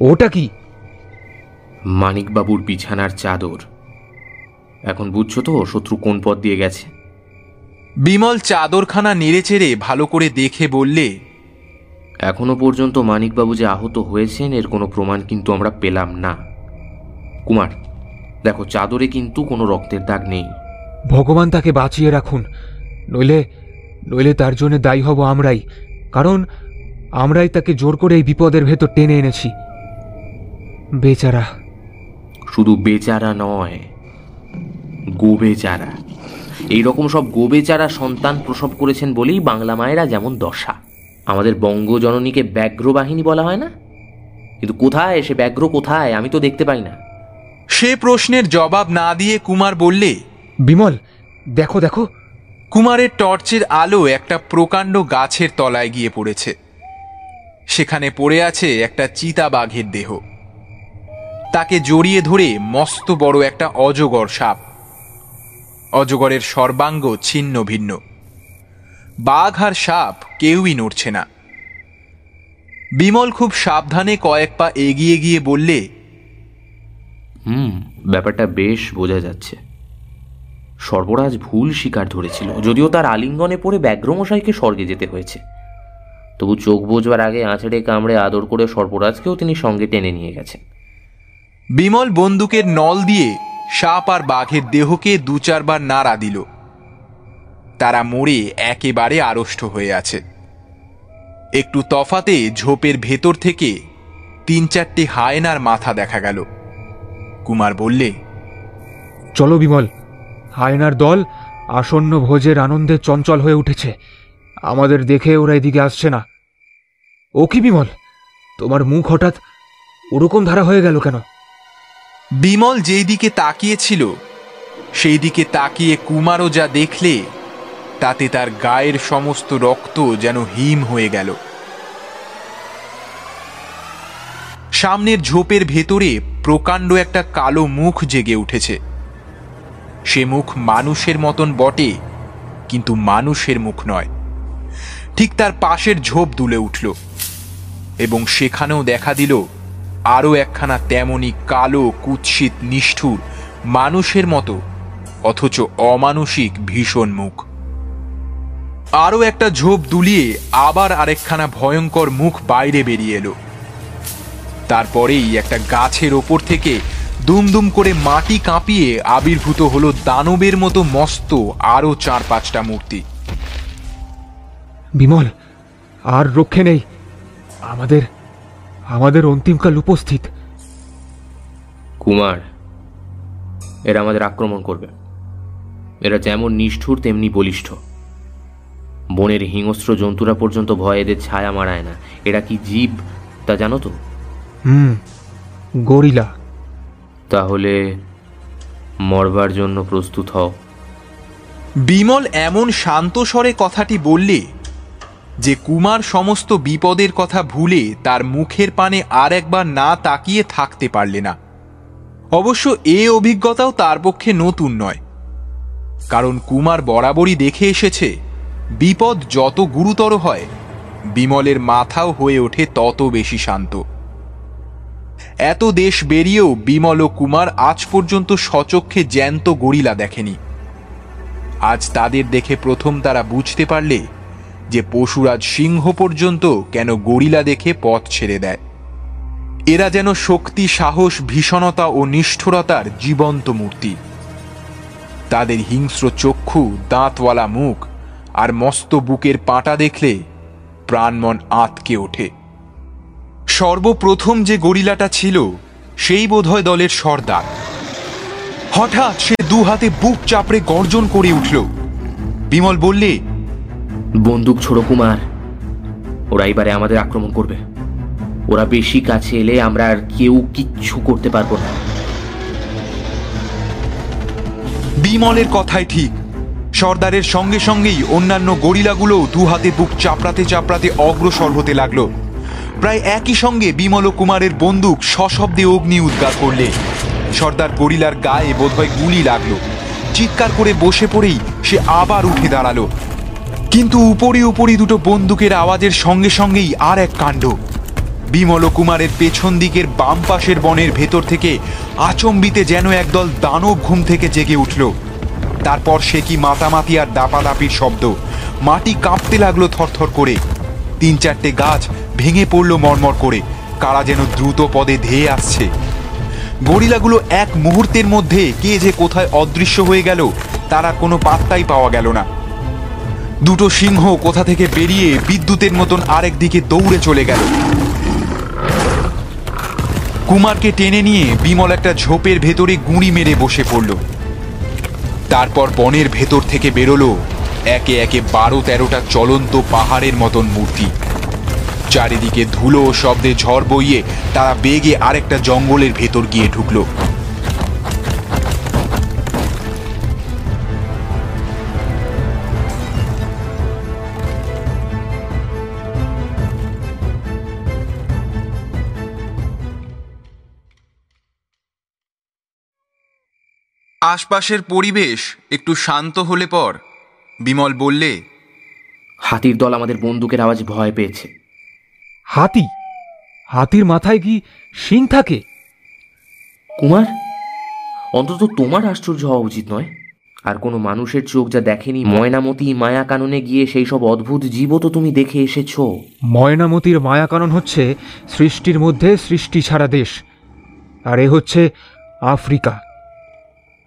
ওটা কি? মানিকবাবুর বিছানার চাদর। এখন বুঝছ তো শত্রু কোন পথ দিয়ে গেছে? বিমল চাদরখানা নেড়েচেড়ে ভালো করে দেখে বললে এখনও পর্যন্ত মানিকবাবু যে আহত হয়েছেন এর কোনো প্রমাণ কিন্তু আমরা পেলাম না। কুমার দেখো চাদরে কিন্তু কোনো রক্তের দাগ নেই। ভগবান তাকে বাঁচিয়ে রাখুন নইলে নইলে তার জন্য দায়ী হব আমরাই কারণ আমরাই তাকে জোর করে এই বিপদের ভেতর টেনে এনেছি। বেচারা। শুধু বেচারা নয় গোবেচারা এইরকম সব গোবেচারা সন্তান প্রসব করেছেন বলেই বাংলা মায়েরা যেমন দশা। আমাদের বঙ্গজননীকে ব্যাঘ্র বাহিনী বলা হয় না? কিন্তু কোথায় সে ব্যাঘ্র কোথায়? আমি তো দেখতে পাই না। সে প্রশ্নের জবাব না দিয়ে কুমার বললে বিমল দেখো দেখো। কুমারের টর্চের আলো একটা প্রকাণ্ড গাছের তলায় গিয়ে পড়েছে। সেখানে পড়ে আছে একটা চিতা বাঘের দেহ। তাকে জড়িয়ে ধরে মস্ত বড় একটা অজগর সাপ অজগরের সর্বাঙ্গ ছিন্ন ভিন্ন। বাঘ আর সাপ কেউই নড়ছে না। বিমল খুব সাবধানে কয়েক পা এগিয়ে গিয়ে বললে হুম ব্যাপারটা বেশ বোঝা যাচ্ছে। সর্বরাজ ভুল শিকার ধরেছিল যদিও তার আলিঙ্গনে পড়ে ব্যাঘ্রমশাইকে স্বর্গে যেতে হয়েছে। তবু চোখ বোঝবার আগে আঁচড়ে কামড়ে আদর করে সর্বরাজকেও তিনি সঙ্গে টেনে নিয়ে গেছেন। বিমল বন্দুকের নল দিয়ে সাপ আর বাঘের দেহকে দু চারবার নাড়া দিল। তারা মরে একেবারে আড়ষ্ট হয়ে আছে। একটু তফাতে ঝোপের ভেতর থেকে তিন চারটি হায়নার মাথা দেখা গেল। কুমার বললে, চলো বিমল, হায়নার দল আসন্ন ভোজের আনন্দে চঞ্চল হয়ে উঠেছে। আমাদের দেখে ওরা এদিকে আসছে না। ও কি বিমল? তোমার মুখ হঠাৎ ওরকম ধারা হয়ে গেল কেন? বিমল যেই দিকে তাকিয়েছিল, সেই দিকে তাকিয়ে কুমারও যা দেখলে, তাতে তার গায়ের সমস্ত রক্ত যেন হিম হয়ে গেল। সামনের ঝোপের ভেতরে প্রকাণ্ড একটা কালো মুখ জেগে উঠেছে। সে মুখ মানুষের মতন বটে, কিন্তু মানুষের মুখ নয়। ঠিক তার পাশের ঝোপ দুলে উঠল, এবং সেখানেও দেখা দিল আরও একখানা তেমনি কালো, কুৎসিত, নিষ্ঠুর মানুষের মতো, অথচ অমানসিক ভীষণ মুখ। আরও একটা ঝোপ দুলিয়ে আবার আরেকখানা ভয়ঙ্কর মুখ বাইরে বেরিয়ে এলো। তারপরেই একটা গাছের ওপর থেকে দুমদুম করে মাটি কাঁপিয়ে আবির্ভূত হলো দানবের মতো মস্ত আরও চার পাঁচটা মূর্তি। বিমল, আর রক্ষে নেই। আমাদের আমাদের অন্তিমকাল উপস্থিত। কুমার এরা আমাদের আক্রমণ করবে। এরা যেমন নিষ্ঠুর তেমনি বলিষ্ঠ। বনের হিংস্র জন্তুরা পর্যন্ত ভয় এদের ছায়া মারায় না। এরা কি জীব তা জানো তো? হুম গরিলা। তাহলে মরবার জন্য প্রস্তুত হও। বিমল এমন শান্ত স্বরে কথাটি বললে যে কুমার সমস্ত বিপদের কথা ভুলে তার মুখের পানে আর একবার না তাকিয়ে থাকতে পারলে না। অবশ্য এ অভিজ্ঞতাও তার পক্ষে নতুন নয়। কারণ কুমার বরাবরই দেখে এসেছে, বিপদ যত গুরুতর হয়, বিমলের মাথাও হয়ে ওঠে তত বেশি শান্ত। এত দেশ বেরিয়েও বিমল ও কুমার আজ পর্যন্ত সচক্ষে জ্যান্ত গরিলা দেখেনি। আজ তাদের দেখে প্রথম তারা বুঝতে পারলে যে পশুরাজ সিংহ পর্যন্ত কেন গরিলা দেখে পথ ছেড়ে দেয়। এরা যেন শক্তি, সাহস, ভীষণতা ও নিষ্ঠুরতার জীবন্ত মূর্তি। তাদের হিংস্র চক্ষু, দাঁতওয়ালা মুখ আর মস্ত বুকের পাটা দেখলে প্রাণমন আঁতকে ওঠে। সর্বপ্রথম যে গরিলাটা ছিল, সেই বোধহয় দলের সর্দার। হঠাৎ সে দু হাতে বুক চাপড়ে গর্জন করে উঠল। বিমল বললে বন্দুক ছোড়ো কুমার। ওরা এবারে আমাদের আক্রমণ করবে। ওরা বেশি কাছে এলে আমরা আর কেউ কিচ্ছু করতে পারব না। বিমলের কথাই ঠিক। সর্দারের সঙ্গে সঙ্গেই অন্যান্য গরিলাগুলো দু হাতে বুক চাপড়াতে চাপড়াতে অগ্রসর হতে লাগল। প্রায় একই সঙ্গে বিমল ও কুমারের বন্দুক সশব্দে অগ্নি উদ্গার করলে। সর্দার গরিলার গায়ে বোধহয় গুলি লাগল। চিৎকার করে বসে পড়েই সে আবার উঠে দাঁড়াল। কিন্তু উপরে উপরই দুটো বন্দুকের আওয়াজের সঙ্গে সঙ্গেই আর এক কাণ্ড। বিমল কুমারের পেছন দিকের বাম পাশের বনের ভেতর থেকে আচম্বিতে যেন একদল দানব ঘুম থেকে জেগে উঠল। তারপর সে কি মাতামাতি আর দাপাদাপির শব্দ। মাটি কাঁপতে লাগল থরথর করে। তিন চারটে গাছ ভেঙে পড়ল মরমর করে। কারা যেন দ্রুত পদে ধেয়ে আসছে। গরিলাগুলো এক মুহূর্তের মধ্যে কে যে কোথায় অদৃশ্য হয়ে গেল, তারা কোনো পাত্তাই পাওয়া গেল না। দুটো সিংহ কোথা থেকে বেরিয়ে বিদ্যুতের মতন আরেক দিকে দৌড়ে চলে গেল। কুমারকে টেনে নিয়ে বিমল একটা ঝোপের ভেতরে গুঁড়ি মেরে বসে পড়ল। তারপর বনের ভেতর থেকে বেরোলো একে একে বারো তেরোটা চলন্ত পাহাড়ের মতন মূর্তি। চারিদিকে ধুলো শব্দে ঝড় বইয়ে তারা বেগে আরেকটা জঙ্গলের ভেতর গিয়ে ঢুকলো। আশপাশের পরিবেশ একটু শান্ত হলে পর বিমল বললে হাতির দল আমাদের বন্দুকের আওয়াজ ভয় পেয়েছে। হাতি? হাতির মাথায় কি শিং থাকে? কুমার অন্তত তোমার আশ্চর্য হওয়া উচিত নয়। আর কোনো মানুষের চোখ যা দেখেনি ময়নামতি মায়া কাননে গিয়ে সেই সব অদ্ভুত জীবও তো তুমি দেখে এসেছ। ময়নামতির মায়াকানন হচ্ছে সৃষ্টির মধ্যে সৃষ্টি ছাড়া দেশ আর এ হচ্ছে আফ্রিকা।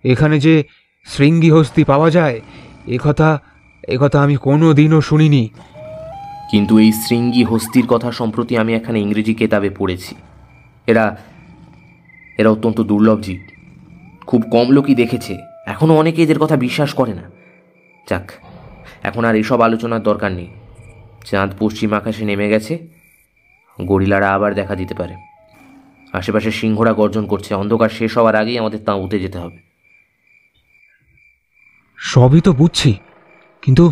এখানে যে শৃঙ্গি হস্তি পাওয়া যায় একথা একথা আমি কোনো দিনও শুনিনি। কিন্তু এই শৃঙ্গি হস্তির কথা সম্প্রতি আমি এখানে ইংরেজি কেতাবে পড়েছি। এরা এরা অত্যন্ত দুর্লভ জীব। খুব কম লোকই দেখেছে। এখনও অনেকে এদের কথা বিশ্বাস করে না। যাক, এখন আর এসব আলোচনার দরকার নেই। চাঁদ পশ্চিম আকাশে নেমে গেছে। গরিলারা আবার দেখা দিতে পারে। আশেপাশে সিংহরা গর্জন করছে। অন্ধকার শেষ হওয়ার আগেই আমাদের তাঁবুতে যেতে হবে। সবই তো বুঝছি। কিন্তু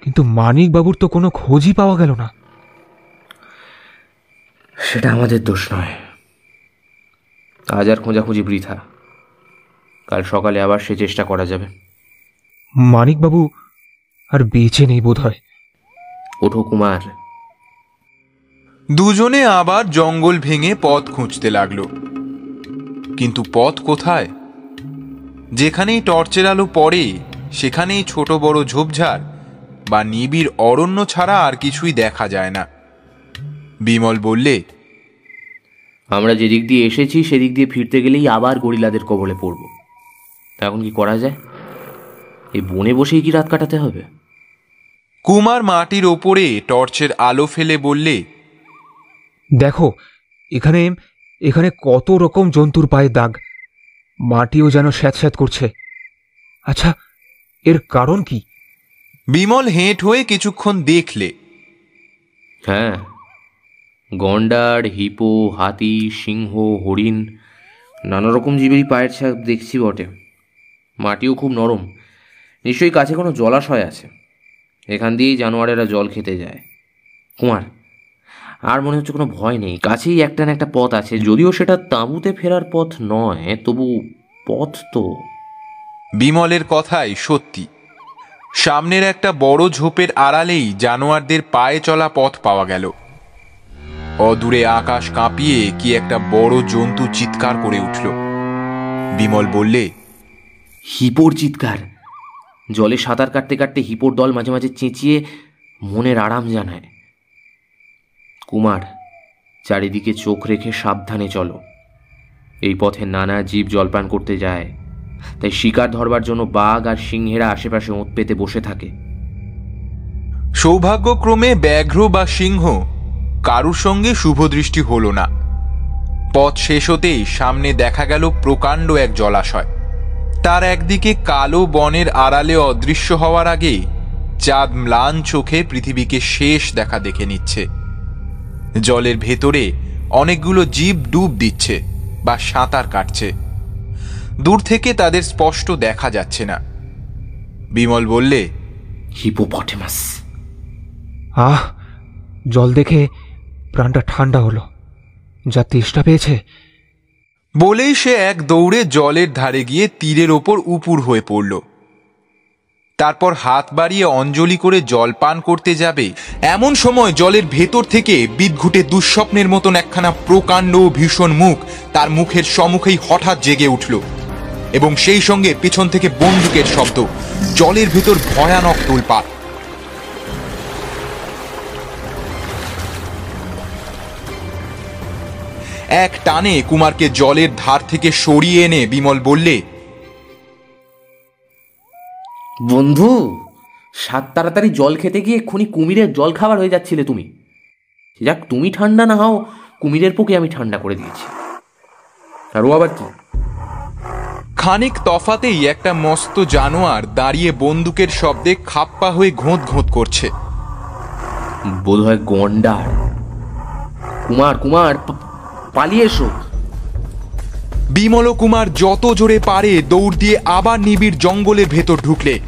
কিন্তু মানিক বাবুর তো কোনো খোঁজই পাওয়া গেল না। সেটা আমাদের দোষ নয়। আজ আর খোঁজাখুঁজি বৃথা। কাল সকালে আবার সে চেষ্টা করা যাবে। মানিক বাবু আর বেঁচে নেই বোধহয়। ওঠো কুমার। দুজনে আবার জঙ্গল ভেঙে পথ খুঁজতে লাগল। কিন্তু পথ কোথায়? যেখানেই টর্চের আলো পড়ে সেখানেই ছোট বড় ঝোপঝাড় বা নিবিড় অরণ্য ছাড়া আর কিছুই দেখা যায় না। বিমল বললে আমরা যেদিক দিয়ে এসেছি সেদিক দিয়ে ফিরতে গেলেই আবার গরিলাদের কবলে পড়ব। তা এখন কি করা যায়? এই বনে বসেই কি রাত কাটাতে হবে? কুমার মাটির ওপরে টর্চের আলো ফেলে বললে দেখো এখানে এখানে কত রকম জন্তুর পায়ে দাগ। মাটিও যেন স্যাঁত স্যাঁত করছে। আচ্ছা এর কারণ কি? বিমল হেঁট হয়ে কিছুক্ষণ দেখলে। হ্যাঁ গন্ডার হিপো হাতি সিংহ হরিণ নানা রকম জীবেরই পায়ের ছাপ দেখছি বটে। মাটিও খুব নরম। নিশ্চয়ই কাছে কোনো জলাশয় আছে। এখান দিয়েই জানোয়ারেরা জল খেতে যায়। কুমার আর মনে হচ্ছে কোনো ভয় নেই। কাছেই একটা না একটা পথ আছে। যদিও সেটা তাঁবুতে ফেরার পথ নয় তবু পথ তো বিমলের কথাই সত্যি। সামনের একটা বড় ঝোপের আড়ালেই জানোয়ারদের পায়ে চলা পথ পাওয়া গেল। অদূরে আকাশ কাঁপিয়ে কি একটা বড় জন্তু চিৎকার করে উঠল। বিমল বললে, হিপোর চিৎকার। জলে সাঁতার কাটতে কাটতে হিপোর দল মাঝে মাঝে চেঁচিয়ে মনের আরাম জানায়। কুমার, চারিদিকে চোখ রেখে সাবধানে চলো। এই পথে নানা জীব জলপান করতে যায়। তাই শিকার ধরবার জন্য বাঘ আর সিংহেরা আশেপাশে ওঁত পেতে বসে থাকে। সৌভাগ্যক্রমে ব্যাঘ্র বা সিংহ কারুর সঙ্গে শুভদৃষ্টি হলো না। পথ শেষ হতেই সামনে দেখা গেল প্রকাণ্ড এক জলাশয়। তার একদিকে কালো বনের আড়ালে অদৃশ্য হওয়ার আগে চাঁদ ম্লান চোখে পৃথিবীকে শেষ দেখা দেখে নিচ্ছে। জলের ভেতরে অনেকগুলো জীব ডুব দিচ্ছে বা সাঁতার কাটছে। দূর থেকে তাদের স্পষ্ট দেখা যাচ্ছে না। বিমল বললে হিপোপটেমাস। আহ জল দেখে প্রাণটা ঠান্ডা হলো। যা তেষ্টা পেয়েছে। বলেই সে এক দৌড়ে জলের ধারে গিয়ে তীরের ওপর উপুর হয়ে পড়ল। তারপর হাত বাড়িয়ে অঞ্জলি করে জল পান করতে যাবে এমন সময় জলের ভেতর থেকে বিদঘুটে দুঃস্বপ্নের মতন একখানা প্রকাণ্ড ভীষণ মুখ তার মুখের সম্মুখেই হঠাৎ জেগে উঠল। এবং সেই সঙ্গে পিছন থেকে বন্দুকের শব্দ, জলের ভেতর ভয়ানক তোলপাড় এক টানে কুমারকে জলের ধার থেকে সরিয়ে এনে বিমল বললে, বন্ধু, সাত তাড়াতাড়ি জল খেতে গিয়ে খুনি কুমিরের জল খাবার হয়ে যাচ্ছিলে তুমি। যাক, তুমি ঠান্ডা না হও, কুমিরের পোকে আমি ঠান্ডা করে দিয়েছি। আর ও আবার কি? খানিক তফাতেই একটা মস্ত জানোয়ার দাঁড়িয়ে বন্দুকের শব্দে খাপ্পা হয়ে ঘোঁত ঘোঁত করছে। বোধ হয় গন্ডার। কুমার কুমার পালিয়ে এসো। বিমল কুমার যত জোরে পারে দৌড় দিয়ে আবার নিবিড় জঙ্গলের ভেতর ঢুকলে।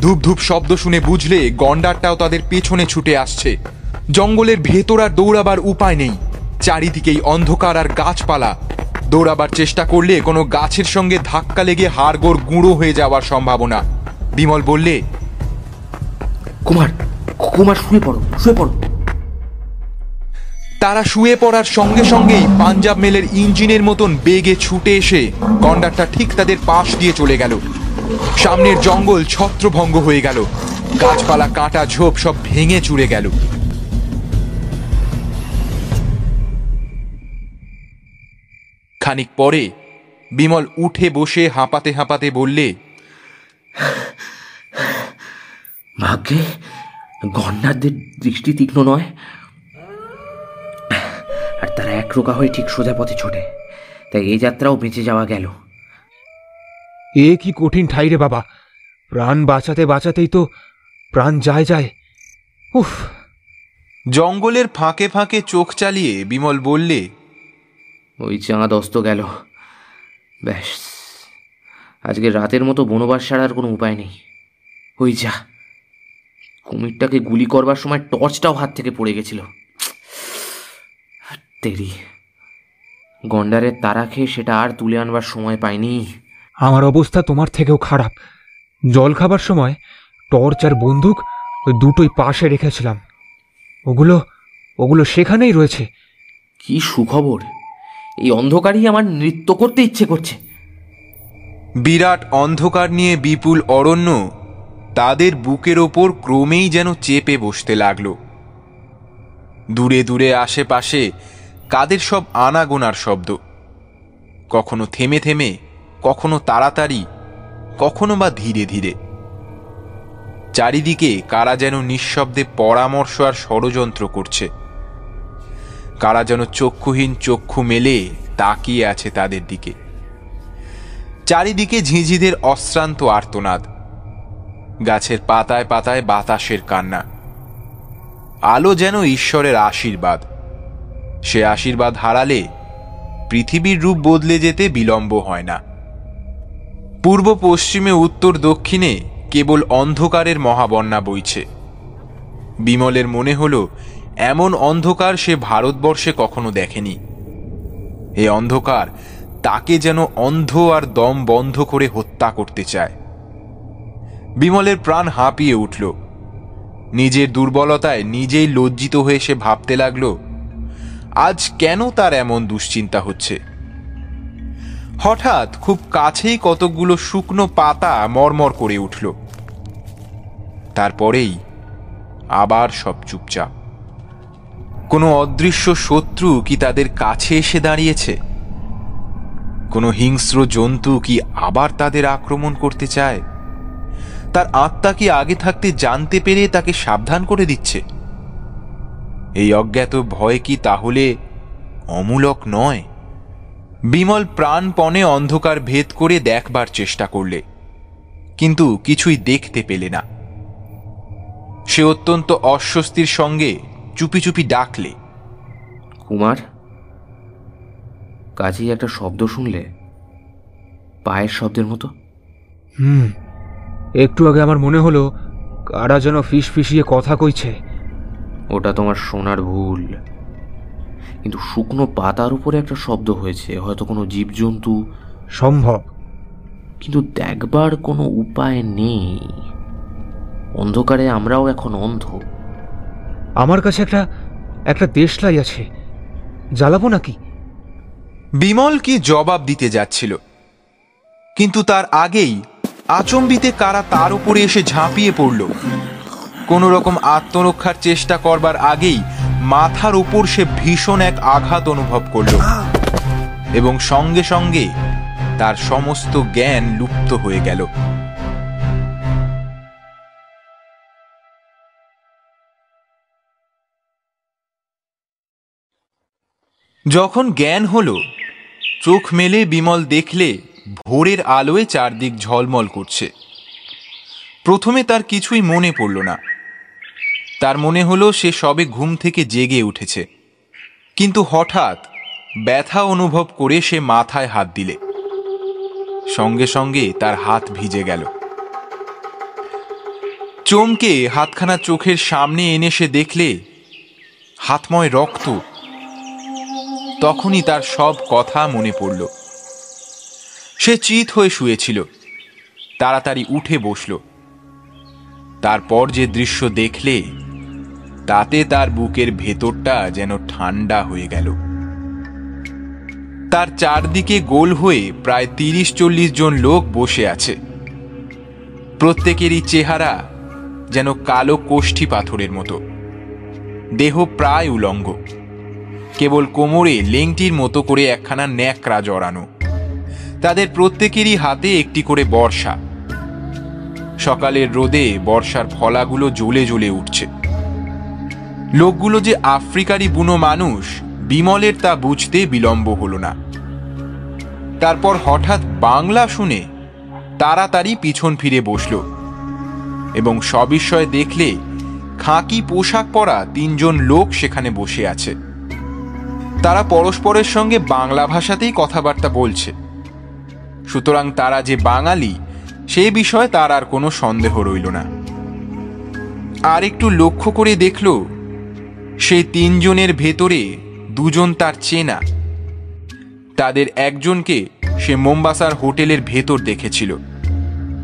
ধূপ ধূপ শব্দ শুনে বুঝলে গন্ডারটাও তাদের পেছনে ছুটে আসছে। জঙ্গলের ভেতর আর দৌড়াবার উপায় নেই। চারিদিকেই অন্ধকার আর গাছপালা। দৌড়াবার চেষ্টা করলে কোনো গাছের সঙ্গে ধাক্কা লেগে হাড়গোড় গুঁড়ো হয়ে যাওয়ার সম্ভাবনা। বিমল বললে কুমার কুমার শুয়ে পড়ো শুয়ে পড়ো। তারা শুয়ে পড়ার সঙ্গে সঙ্গেই পাঞ্জাব মেলের ইঞ্জিনের মতন বেগে ছুটে এসে গন্ডারটা ঠিক তাদের পাশ দিয়ে চলে গেল। সামনের জঙ্গল ছত্রভঙ্গ হয়ে গেল। গাছপালা কাঁটা ঝোপ সব ভেঙে চুরে গেল। খানিক পরে বিমল উঠে বসে হাঁপাতে হাঁপাতে বললে ভাগ্যে গন্ডারদের দৃষ্টি তীক্ষ্ণ নয়? আর তারা একরোকা হয়ে ঠিক সোজা পথে ছোটে তাই এই যাত্রাও বেঁচে যাওয়া গেল। এ কি কঠিন ঠাই রে বাবা। প্রাণ বাঁচাতে বাঁচাতেই তো প্রাণ যায় যায়। উফ। জঙ্গলের ফাঁকে ফাঁকে চোখ চালিয়ে বিমল বললে ওই চাঁদ অস্ত গেল। ব্যাস আজকে রাতের মতো বনবাস ছাড়ার কোনো উপায় নেই। ওই যা কুমিরটাকে গুলি করবার সময় টর্চটাও হাত থেকে পড়ে গেছিল। তেরি গন্ডারের তারা খেয়ে সেটা আর তুলে আনবার সময় পাইনি। আমার অবস্থা তোমার থেকেও খারাপ। জল খাবার সময় টর্চ আর বন্দুক ওই দুটোই পাশে রেখেছিলাম। ওগুলো ওগুলো সেখানেই রয়েছে। কি সুখবর? এই অন্ধকারই আমার নৃত্য করতে ইচ্ছে করছে। বিরাট অন্ধকার নিয়ে বিপুল অরণ্য তাদের বুকের ওপর ক্রমেই যেন চেপে বসতে লাগল। দূরে দূরে আশেপাশে কাদের সব আনাগোনার শব্দ। কখনো থেমে থেমে, কখনো তাড়াতাড়ি, কখনো বা ধীরে ধীরে। চারিদিকে কারা যেন নিঃশব্দে পরামর্শ আর ষড়যন্ত্র করছে। কারা যেন চক্ষুহীন চক্ষু মেলে তাকিয়ে আছে তাদের দিকে। চারিদিকে ঝিঁঝিদের অশ্রান্ত আর্তনাদ। গাছের পাতায় পাতায় বাতাসের কান্না। আলো যেন ঈশ্বরের আশীর্বাদ। সে আশীর্বাদ হারালে পৃথিবীর রূপ বদলে যেতে বিলম্ব হয় না। পূর্ব, পশ্চিমে, উত্তর, দক্ষিণে কেবল অন্ধকারের মহাবন্যা বইছে। বিমলের মনে হলো এমন অন্ধকার সে ভারতবর্ষে কখনো দেখেনি। এই অন্ধকার তাকে যেন অন্ধ আর দম বন্ধ করে হত্যা করতে চায়। বিমলের প্রাণ হাঁপিয়ে উঠল। নিজের দুর্বলতায় নিজেই লজ্জিত হয়ে সে ভাবতে লাগল, আজ কেন তার এমন দুশ্চিন্তা হচ্ছে? হঠাৎ খুব কাছেই কতকগুলো শুকনো পাতা মরমর করে উঠল। তারপরেই আবার সব চুপচাপ। কোনো অদৃশ্য শত্রু কি তাদের কাছে এসে দাঁড়িয়েছে? কোনো হিংস্র জন্তু কি আবার তাদের আক্রমণ করতে চায়? তার আত্মা কি আগে থাকতে জানতে পেরে তাকে সাবধান করে দিচ্ছে? এই অজ্ঞাত ভয় কি তাহলে অমূলক নয়? বিমল প্রাণপণে অন্ধকার ভেদ করে দেখবার চেষ্টা করলে, কিন্তু কিছুই দেখতে পেলে না। সে অত্যন্ত অস্বস্তির সঙ্গে চুপি চুপি ডাকলে। কুমার কাছেই একটা শব্দ শুনলে পায়ের শব্দের মতো? হুম একটু আগে আমার মনে হলো কারা যেন ফিস ফিসিয়ে কথা কইছে। ওটা তোমার শোনার ভুল। কিন্তু শুকনো পাতার উপরে একটা শব্দ হয়েছে হয়তো কোনো জীবজন্তু। সম্ভব। কিন্তু দেখবার কোনো উপায় নেই। অন্ধকারে আমরাও এখন অন্ধ। আমার কাছে একটা একটা দেশলাই আছে। জ্বালাবো নাকি? বিমল কি জবাব দিতে যাচ্ছিল? কিন্তু তার আগেই আচম্বিতে কারা তার উপরে এসে ঝাঁপিয়ে পড়ল। কোন রকম আত্মরক্ষার চেষ্টা করবার আগেই মাথার উপর সে ভীষণ এক আঘাত অনুভব করল এবং সঙ্গে সঙ্গে তার সমস্ত জ্ঞান লুপ্ত হয়ে গেল। যখন জ্ঞান হলো, চোখ মেলে বিমল দেখলে ভোরের আলোয় চারদিক ঝলমল করছে। প্রথমে তার কিছুই মনে পড়ল না। তার মনে হলো সে সবে ঘুম থেকে জেগে উঠেছে। কিন্তু হঠাৎ ব্যথা অনুভব করে সে মাথায় হাত দিলে। সঙ্গে সঙ্গে তার হাত ভিজে গেল। চমকে হাতখানা চোখের সামনে এনে সে দেখলে হাতময় রক্ত তখনই তার সব কথা মনে পড়ল। সে চিত হয়ে শুয়েছিল। তাড়াতাড়ি উঠে বসল। তারপর যে দৃশ্য দেখলে, তাতে তার বুকের ভেতরটা যেন ঠান্ডা হয়ে গেল। তার চারদিকে গোল হয়ে প্রায় তিরিশ চল্লিশ জন লোক বসে আছে। প্রত্যেকেরই চেহারা যেন কালো কোষ্ঠী পাথরের মতো। দেহ প্রায় উলঙ্গ। কেবল কোমরে লেংটির মতো করে একখানা ন্যাকড়া জড়ানো। তাদের প্রত্যেকেরই হাতে একটি করে বর্ষা। সকালের রোদে বর্ষার ফলাগুলো জ্বলে জ্বলে উঠছে। লোকগুলো যে আফ্রিকারই বুনো মানুষ, বিমলের তা বুঝতে বিলম্ব হলো না। তারপর হঠাৎ বাংলা শুনে তাড়াতাড়ি পিছন ফিরে বসল এবং সবিস্ময়ে দেখলে খাঁকি পোশাক পরা তিনজন লোক সেখানে বসে আছে। তারা পরস্পরের সঙ্গে বাংলা ভাষাতেই কথাবার্তা বলছে। সুতরাং তারা যে বাঙালি, সে বিষয়ে তার আর কোনো সন্দেহ রইল না। আর একটু লক্ষ্য করে দেখল সেই তিনজনের ভেতরে দুজন তার চেনা। তাদের একজনকে সে মোম্বাসার হোটেলের ভেতর দেখেছিল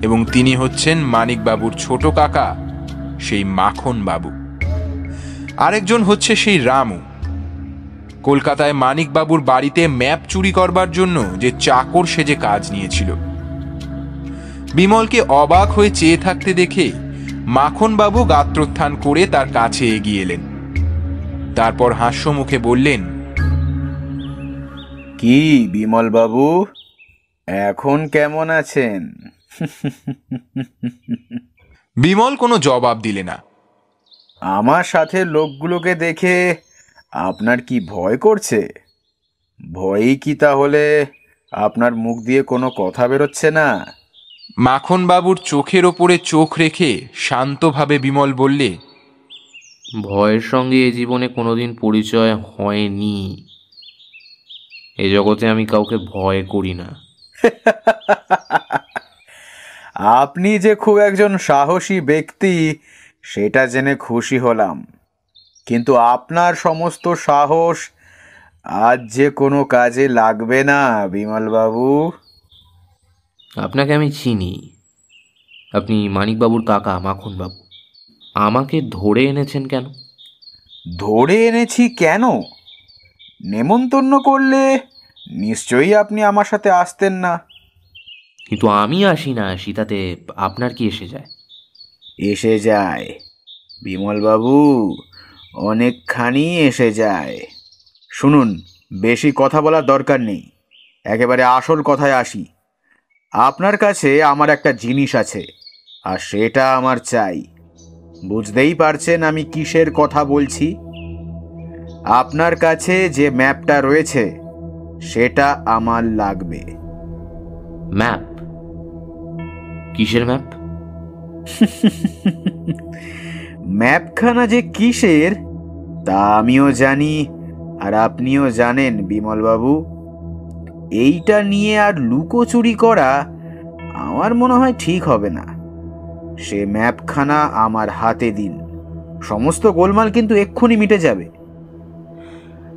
এবং তিনি হচ্ছেন মানিকবাবুর ছোট কাকা, সেই মাখন বাবু আরেকজন হচ্ছে সেই রামু। কলকাতায় মানিকবাবুর বাড়িতে ম্যাপ চুরি করবার জন্য যে চাকর সেজে কাজ নিয়েছিল। বিমলকে অবাক হয়ে চেয়ে থাকতে দেখে মাখনবাবু গাত্রোত্থান করে তার কাছে এগিয়ে এলেন। তারপর হাস্য মুখে বললেন কি বিমল বাবু এখন কেমন আছেন? বিমল কোনো জবাব দিলে না। আমার সাথে লোকগুলোকে দেখে আপনার কি ভয় করছে? ভয়ই কি তাহলে? আপনার মুখ দিয়ে কোনো কথা বেরোচ্ছে না। মাখনবাবুর চোখের ওপরে চোখ রেখে শান্তভাবে বিমল বললে ভয়ের সঙ্গে এ জীবনে কোনোদিন পরিচয় হয়নি। এ জগতে আমি কাউকে ভয় করি না। আপনি যে খুব একজন সাহসী ব্যক্তি সেটা জেনে খুশি হলাম। কিন্তু আপনার সমস্ত সাহস আজ যে কোনো কাজে লাগবে না বিমলবাবু। আপনাকে আমি চিনি। আপনি মানিকবাবুর কাকা মাখনবাবু। আমাকে ধরে এনেছেন কেন? ধরে এনেছি কেন? নেমন্তন্ন করলে নিশ্চয়ই আপনি আমার সাথে আসতেন না। কিন্তু আমি আসি না আসি তাতে আপনার কি এসে যায়? এসে যায় বিমলবাবু। অনেকখানি এসে যায়। শুনুন বেশি কথা বলার দরকার নেই। একেবারে আসল কথায় আসি। আপনার কাছে আমার একটা জিনিস আছে আর সেটা আমার চাই। বুঝতেই পারছেন আমি কিসের কথা বলছি? আপনার কাছে যে ম্যাপটা রয়েছে সেটা আমার লাগবে। ম্যাপ? কিসের ম্যাপ? ম্যাপখানা যে কিসের, তা আমিও জানি, আর আপনিও জানেন বিমলবাবু। এইটা নিয়ে আর লুকোচুরি করা আমার মনে হয় ঠিক হবে না। সে ম্যাপখানা আমার হাতে দিন। সমস্ত গোলমাল কিন্তু এক্ষুনি মিটে যাবে।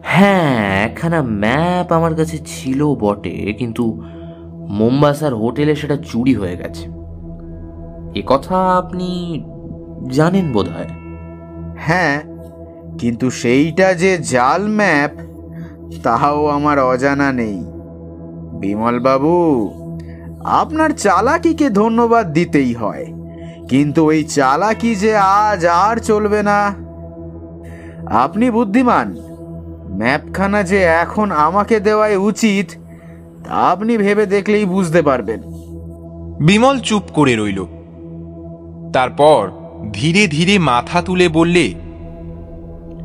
হ্যাঁ একখানা ম্যাপ আমার কাছে ছিল বটে, কিন্তু মোম্বাসার হোটেলে সেটা চুরি হয়ে গেছে। এ কথা আপনি জানেন বোধ হয় হ্যাঁ কিন্তু সেইটা যে জাল ম্যাপ তাহাও আমার অজানা নেই। বিমলবাবু আপনার চালাকিকে ধন্যবাদ দিতেই হয় কিন্তু ওই চালাকি যে আজ আর চলবে না। আপনি বুদ্ধিমান ম্যাপখানা যে এখন আমাকে দেওয়াই উচিত তা আপনি ভেবে দেখলেই বুঝতে পারবেন। বিমল চুপ করে রইল। তারপর ধীরে ধীরে মাথা তুলে বললে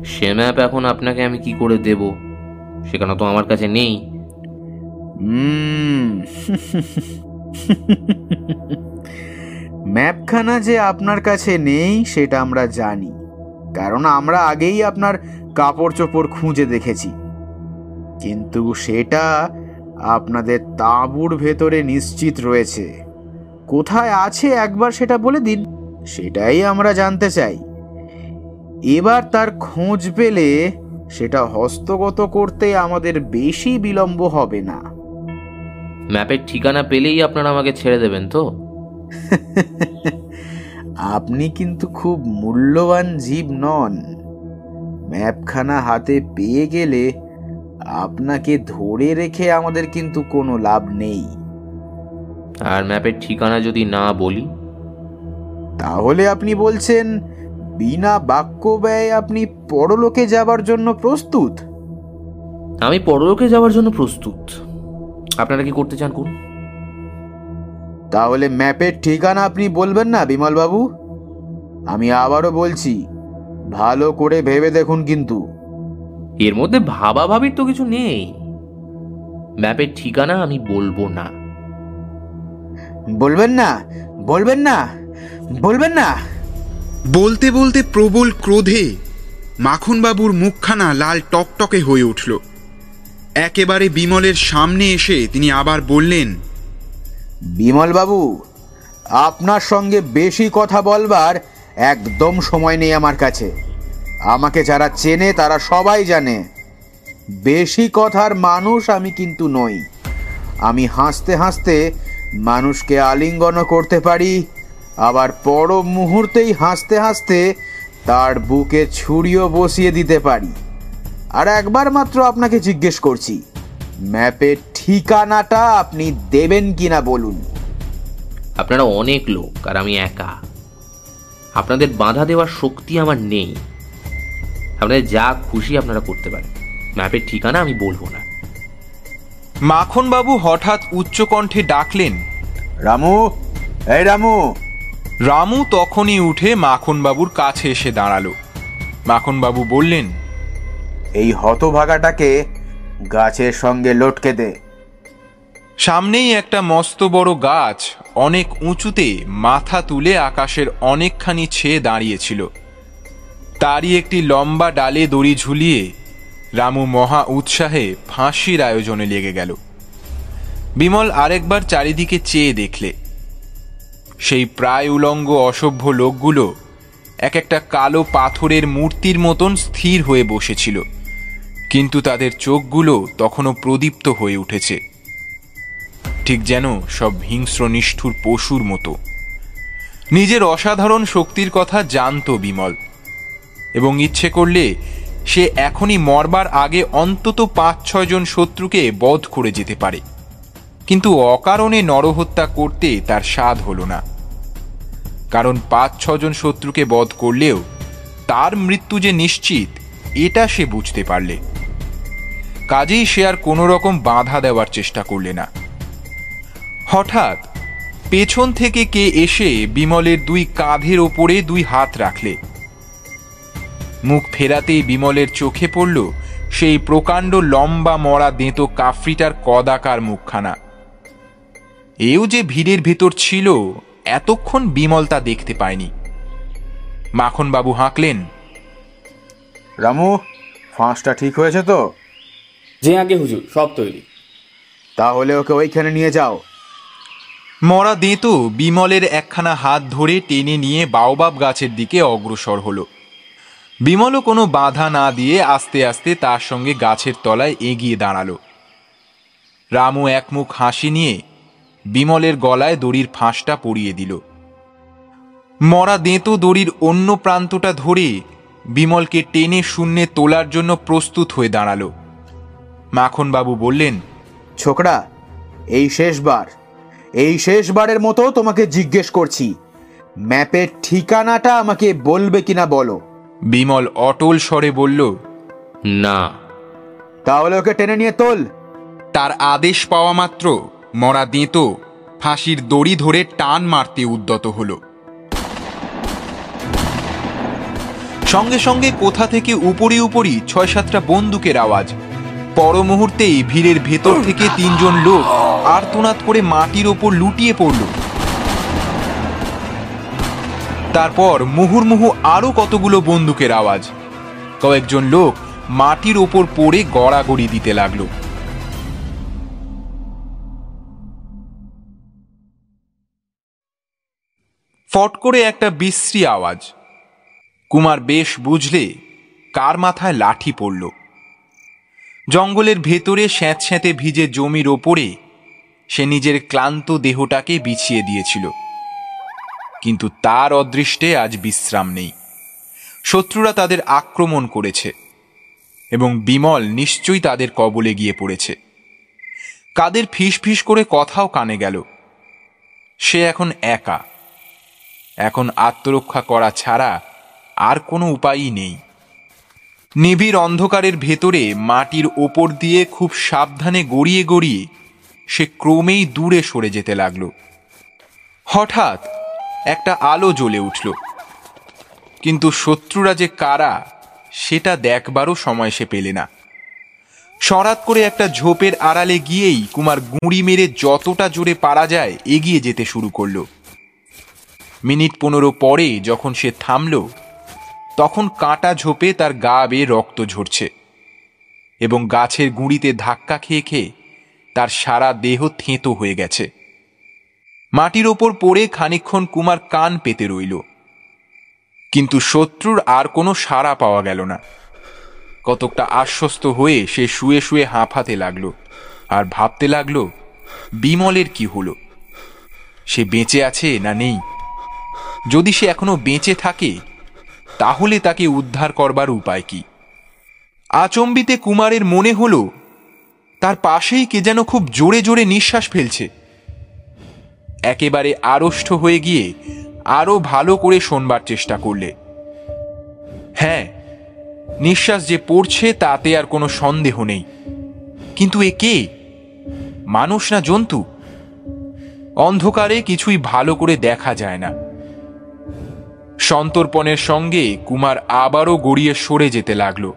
সে ম্যাপ এখন আপনাকে আমি কি করে দেব? সেখানে তো আমার কাছে নেই। ম্যাপখানা যে আপনার কাছে নেই সেটা আমরা জানি। কারণ আমরা আগেই আপনার কাপড় চোপড় খুঁজে দেখেছি। কিন্তু সেটা আপনাদের তাঁবুর ভেতরে নিশ্চিত রয়েছে। কোথায় আছে একবার সেটা বলে দিন। সেটাই আমরা জানতে চাই। এবার তার খোঁজ পেলে সেটা হস্তগত করতে আমাদের বেশি বিলম্ব হবে না। ম্যাপের ঠিকানা পেলেই আপনারা আমাকে ছেড়ে দেবেন তো? আপনি কিন্তু খুব মূল্যবান জীব নন। ম্যাপখানা হাতে পেয়ে গেলে আপনাকে ধরে রেখে আমাদের কিন্তু কোনো লাভ নেই। আর ম্যাপের ঠিকানা যদি না বলি? তাহলে আপনি বলছেন বিনা বাক্য ব্যয় আপনি পরলোকে যাবার জন্য প্রস্তুত? আমি পরলোকে যাওয়ার জন্য প্রস্তুত। আপনারা কি করতে চান করুন তাহলে ম্যাপের ঠিকানা আপনি বলবেন না বিমলবাবু? আমি আবারও বলছি ভালো করে ভেবে দেখুন কিন্তু। এর মধ্যে ভাবা ভাবির তো কিছু নেই। ম্যাপের ঠিকানা আমি বলব না। বলবেন না বলবেন না। বলবেন না? বলতে বলতে প্রবল ক্রোধে মাখনবাবুর মুখখানা লাল টকটকে হয়ে উঠল। একেবারে বিমলের সামনে এসে তিনি আবার বললেন বিমলবাবু আপনার সঙ্গে বেশি কথা বলবার একদম সময় নেই আমার কাছে। আমাকে যারা চেনে তারা সবাই জানে। বেশি কথার মানুষ আমি কিন্তু নই। আমি হাসতে হাসতে মানুষকে আলিঙ্গন করতে পারি আবার পর মুহূর্তেই হাসতে হাসতে তার বুকে ছুরিও বসিয়ে দিতে পারি। আর একবার মাত্র আপনাকে জিজ্ঞেস করছি ম্যাপের ঠিকানাটা আপনি দেবেন কি না বলুন? আপনারা অনেক লোক আর আমি একা। আপনাদের বাধা দেওয়ার শক্তি আমার নেই। আপনাদের যা খুশি আপনারা করতে পারেন। ম্যাপের ঠিকানা আমি বলব না। মাখনবাবু হঠাৎ উচ্চকণ্ঠে ডাকলেন রামু এই রামু রামু তখনই উঠে মাখনবাবুর কাছে এসে দাঁড়াল। মাখনবাবু বললেন এই হতভাগাটাকে গাছের সঙ্গে লটকে দে। সামনেই একটা মস্ত বড় গাছ অনেক উঁচুতে মাথা তুলে আকাশের অনেকখানি ছেয়ে দাঁড়িয়েছিল। তারই একটি লম্বা ডালে দড়ি ঝুলিয়ে রামু মহা উৎসাহে ফাঁসির আয়োজনে লেগে গেল। বিমল আরেকবার চারিদিকে চেয়ে দেখলে। সেই প্রায় উলঙ্গ অসভ্য লোকগুলো এক একটা কালো পাথরের মূর্তির মতন স্থির হয়ে বসেছিল, কিন্তু তাদের চোখগুলো তখনও প্রদীপ্ত হয়ে উঠেছে। ঠিক যেন সব হিংস্র নিষ্ঠুর পশুর মতো। নিজের অসাধারণ শক্তির কথা জানত বিমল, এবং ইচ্ছে করলে সে এখনই মরবার আগে অন্তত পাঁচ ছয় জন শত্রুকে বধ করে যেতে পারে। কিন্তু অকারণে নরহত্যা করতে তার স্বাদ হলো না। কারণ পাঁচ ছজন শত্রুকে বধ করলেও তার মৃত্যু যে নিশ্চিত, এটা সে বুঝতে পারলে। কাজেই সে আর কোনো রকম বাধা দেওয়ার চেষ্টা করলে না। হঠাৎ পেছন থেকে কে এসে বিমলের দুই কাঁধের ওপরে দুই হাত রাখলে। মুখ ফেরাতেই বিমলের চোখে পড়ল সেই প্রকাণ্ড লম্বা মরা দেঁতো কাফরিটার কদাকার মুখখানা। এও যে ভিড়ের ভেতর ছিল এতক্ষণ বিমল তা দেখতে পায়নি। মাখনবাবু হাঁকলেন রামু ফাঁসটা ঠিক হয়েছে তো? যে আগে হুজুর সব তৈরি। তাহলে ওকে ওইখানে নিয়ে যাও। মরা দেঁতো বিমলের একখানা হাত ধরে টেনে নিয়ে বাওবাব গাছের দিকে অগ্রসর হলো। বিমলও কোনো বাধা না দিয়ে আস্তে আস্তে তার সঙ্গে গাছের তলায় এগিয়ে দাঁড়াল। রামু একমুখ হাসি নিয়ে বিমলের গলায় দড়ির ফাঁসটা পরিয়ে দিল। মরা দেঁতো দড়ির অন্য প্রান্তটা ধরে বিমলকে টেনে শূন্যে তোলার জন্য প্রস্তুত হয়ে দাঁড়াল। মাখনবাবু বললেন ছোকরা এই শেষবার এই শেষবারের মতো তোমাকে জিজ্ঞেস করছি ম্যাপের ঠিকানাটা আমাকে বলবে কিনা বলো? বিমল অটল স্বরে বলল না। তাহলে ওকে টেনে নিয়ে তোল। তার আদেশ পাওয়া মাত্র মরা দেঁতো। ফাঁসির দড়ি ধরে টান মারতে উদ্যত হল। সঙ্গে সঙ্গে কোথা থেকে উপরি উপরি ছয় সাতটা বন্দুকের আওয়াজ। পর মুহূর্তেই ভিড়ের ভেতর থেকে তিনজন লোক আর্তনাদ করে মাটির ওপর লুটিয়ে পড়ল। তারপর মুহুর্মুহু আরও কতগুলো বন্দুকের আওয়াজ। কয়েকজন লোক মাটির ওপর পড়ে গড়াগড়ি দিতে লাগল। ফট করে একটা বিশ্রী আওয়াজ। কুমার বেশ বুঝলে কার মাথায় লাঠি পড়ল। জঙ্গলের ভেতরে স্যাঁতস্যাঁতে ভিজে জমির ওপরে সে নিজের ক্লান্ত দেহটাকে বিছিয়ে দিয়েছিল। কিন্তু তার অদৃষ্টে আজ বিশ্রাম নেই। শত্রুরা তাদের আক্রমণ করেছে এবং বিমল নিশ্চয়ই তাদের কবলে গিয়ে পড়েছে। কাদের ফিস ফিস করে কথাও কানে গেল। সে এখন একা। এখন আত্মরক্ষা করা ছাড়া আর কোনো উপায়ই নেই। নিবিড় অন্ধকারের ভেতরে মাটির ওপর দিয়ে খুব সাবধানে গড়িয়ে গড়িয়ে সে ক্রমেই দূরে সরে যেতে লাগল। হঠাৎ একটা আলো জ্বলে উঠল। কিন্তু শত্রুরা যে কারা, সেটা দেখবারও সময় সে পেলে না। সরাত করে একটা ঝোপের আড়ালে গিয়েই কুমার গুঁড়ি মেরে যতটা জোরে পারা যায় এগিয়ে যেতে শুরু করল। মিনিট পনেরো পরে যখন সে থামল, তখন কাঁটা ঝোপে তার গা বেয়ে রক্ত ঝরছে এবং গাছের গুঁড়িতে ধাক্কা খেয়ে খেয়ে তার সারা দেহ থেঁতো হয়ে গেছে। মাটির ওপর পড়ে খানিক্ষণ কুমার কান পেতে রইল। কিন্তু শত্রুর আর কোনো সাড়া পাওয়া গেল না। কতকটা আশ্বস্ত হয়ে সে শুয়ে শুয়ে হাঁফাতে লাগল আর ভাবতে লাগল, বিমলের কি হলো? সে বেঁচে আছে না নেই? যদি সে এখনও বেঁচে থাকে, তাহলে তাকে উদ্ধার করবার উপায় কি? আচম্বিতে কুমারের মনে হলো, তার পাশেই কে যেন খুব জোরে জোরে নিঃশ্বাস ফেলছে। একেবারে আড়ষ্ট হয়ে গিয়ে আরও ভালো করে শোনবার চেষ্টা করলে। হ্যাঁ নিঃশ্বাস যে পড়ছে তাতে আর কোনো সন্দেহ নেই। কিন্তু এ কে? মানুষ না জন্তু? অন্ধকারে কিছুই ভালো করে দেখা যায় না। সন্তর্পণের সঙ্গে কুমার আবারও গড়িয়ে সরে যেতে লাগল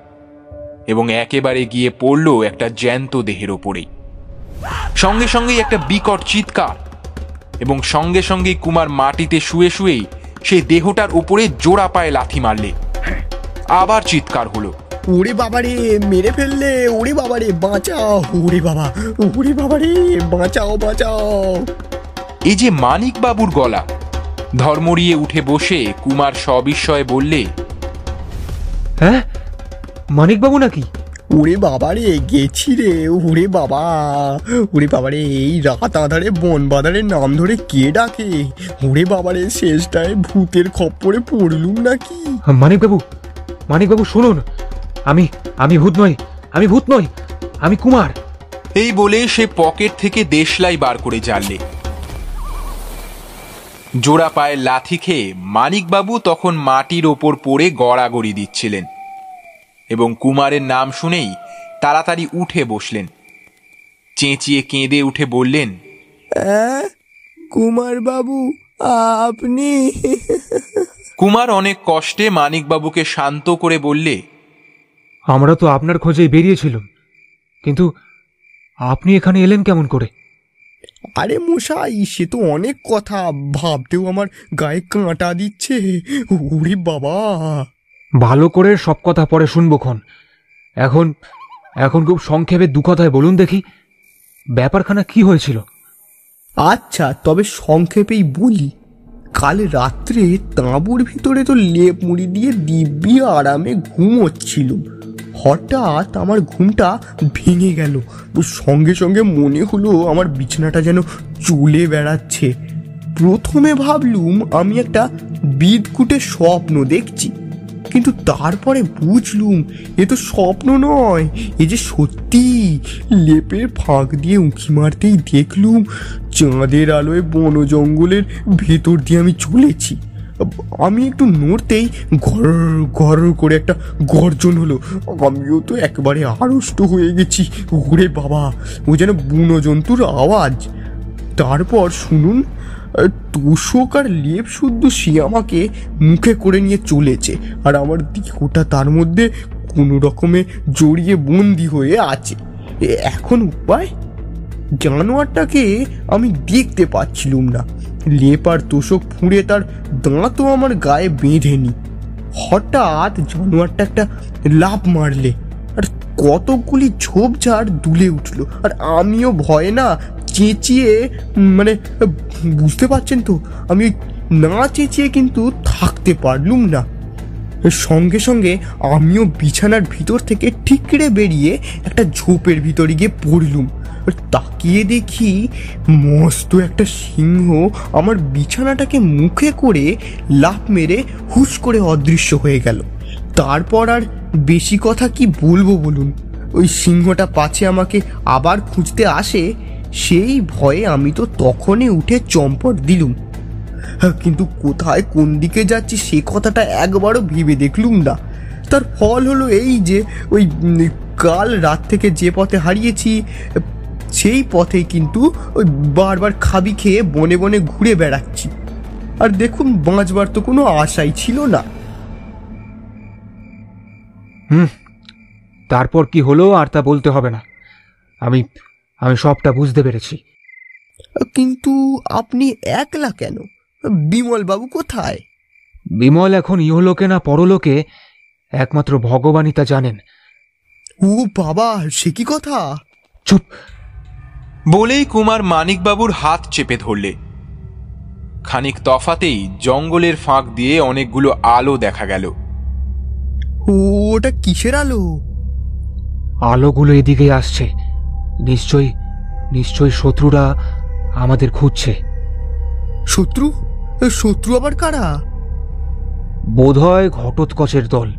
এবং একেবারে গিয়ে পড়ল একটা জ্যান্ত দেহের ওপরেই। সঙ্গে সঙ্গেই একটা বিকট চিৎকার এবং সঙ্গে সঙ্গেই কুমার মাটিতে শুয়ে শুয়েই সেই দেহটার উপরে জোড়া পায়ে লাথি মারলে। আবার চিৎকার হলো। ওরে বাবারে মেরে ফেললে ওরে বাবারে বাঁচাও ওরে বাবা ওরে বাবারে বাঁচাও বাঁচাও। এই যে মানিক বাবুর গলা ধর্মরিয়ে উঠে বসে কুমার সবিস্ময়ে বললে হ্যাঁ? মানিকবাবু নাকি? ওরে বাবা রে গেছি রে ওরে বাবা। ওরে বাবা রে এই রাত আধারে বন বাদারের নাম ধরে কে ডাকে? ওরে বাবা রে শেষটায় ভূতের খপ্পরে পড়লুম নাকি? মানিকবাবু মানিকবাবু শুনুন আমি আমি ভূত নই আমি ভূত নই আমি কুমার। এই বলে সে পকেট থেকে দেশলাই বার করে জানলে। জোড়া পায়ে লাথি খেয়ে মানিকবাবু তখন মাটির ওপর পড়ে গড়াগড়ি দিচ্ছিলেন এবং কুমারের নাম শুনেই তাড়াতাড়ি উঠে বসলেন। চেঁচিয়ে কেঁদে উঠে বললেন কুমার বাবু আপনি? কুমার অনেক কষ্টে মানিকবাবুকে শান্ত করে বললে আমরা তো আপনার খোঁজেই বেরিয়েছিলাম কিন্তু আপনি এখানে এলেন কেমন করে? আরে মশাই সে তো অনেক কথা। ভাবতেও আমার গায়ে কাঁটা দিচ্ছে। ওরে বাবা। ভালো করে সব কথা পরে শুনব খন। এখন এখন খুব সংক্ষেপে দু কথায় বলুন দেখি ব্যাপারখানা কি হয়েছিল? আচ্ছা তবে সংক্ষেপেই বলি কাল রাত্রে তাঁবুর ভিতরে তো লেপ মুড়ি দিয়ে দিব্যি আরামে ঘুমোচ্ছিলুম। হঠাৎ আমার ঘুমটা ভেঙে গেল। সঙ্গে সঙ্গে মনে হলো আমার বিছানাটা যেন চলে বেড়াচ্ছে। প্রথমে ভাবলুম আমি একটা বিদকুটে স্বপ্ন দেখছি, কিন্তু তারপরে বুঝলুম এ তো স্বপ্ন নয়, এ যে সত্যি। লেপের ফাঁক দিয়ে উঁকি মারতেই দেখলুম চাঁদের আলোয় বন জঙ্গলের ভেতর দিয়ে আমি চলেছি। আমি একটু নড়তেই ঘর ঘর করে একটা গর্জন হলো। আমিও তো একবারে আড়ষ্ট হয়ে গেছি। ওরে বাবা, ও যেন বুনো জন্তুর আওয়াজ। তারপর শুনুন, তোষক আর লেপ শুদ্ধ সে আমাকে মুখে করে নিয়ে চলেছে। আর আমার দেহটা তার মধ্যে কোনো রকমে জড়িয়ে বন্দি হয়ে আছে। এখন উপায়? জানোয়ারটাকে আমি দেখতে পাচ্ছিলুম না। লেপ আর তোষক ফুঁড়ে তার দাঁতও আমার গায়ে বেঁধেনি। হঠাৎ জানোয়ারটা একটা লাভ মারলে আর কতগুলি ঝোপঝাড় দুলে উঠল। আর আমিও ভয় না চেঁচিয়ে মানে বুঝতে পারছেন তো, আমি না চেঁচিয়ে কিন্তু থাকতে পারলুম না। সঙ্গে সঙ্গে আমিও বিছানার ভিতর থেকে ঠিকরে বেরিয়ে একটা ঝোপের ভিতরে গিয়ে পড়লুম। তাকিয়ে দেখি মস্ত একটা সিংহ আমার বিছানাটাকে মুখে করে লাফ মেরে হুশ করে অদৃশ্য হয়ে গেল। তারপর আর বেশি কথা কি বলব বলুন? ওই সিংহটা পাছে আমাকে আবার খুঁজতে আসে, সেই ভয়ে আমি তো তখনই উঠে চম্পট দিলুম। কিন্তু কোথায় কোন দিকে যাচ্ছি সে কথাটা একবারও ভেবে দেখলুম না। তার ফল হলো এই যে ওই কাল রাত থেকে যে পথে হারিয়েছি সেই পথেই কিন্তু ওই বারবার খাবি খেয়ে বনে বনে ঘুরে বেড়াচ্ছি। আর দেখুন বাঁচবার তো কোনো আশাই ছিল না। হুম তারপর কি হলো আর তা বলতে হবে না। আমি আমি সবটা বুঝতে পেরেছি। কিন্তু আপনি একলা কেন? বিমল বাবু কোথায়? বিমল এখন ইহলোকে না পরলোকে একমাত্র ভগবানই তা জানেন। ও বাবা সে কি কথা? চুপ। বলেই কুমার মানিকবাবুর হাত চেপে ধরলে। খানিক তফাতেই জঙ্গলের ফাঁক দিয়ে অনেকগুলো আলো দেখা গেল। ওটা কিসের আলো? আলোগুলো এদিকে আসছে। নিশ্চয়ই নিশ্চয়ই শত্রুরা আমাদের খুঁজছে। শত্রু? শত্রু আবার কারা? বোধহয় ঘটোৎকচের দল।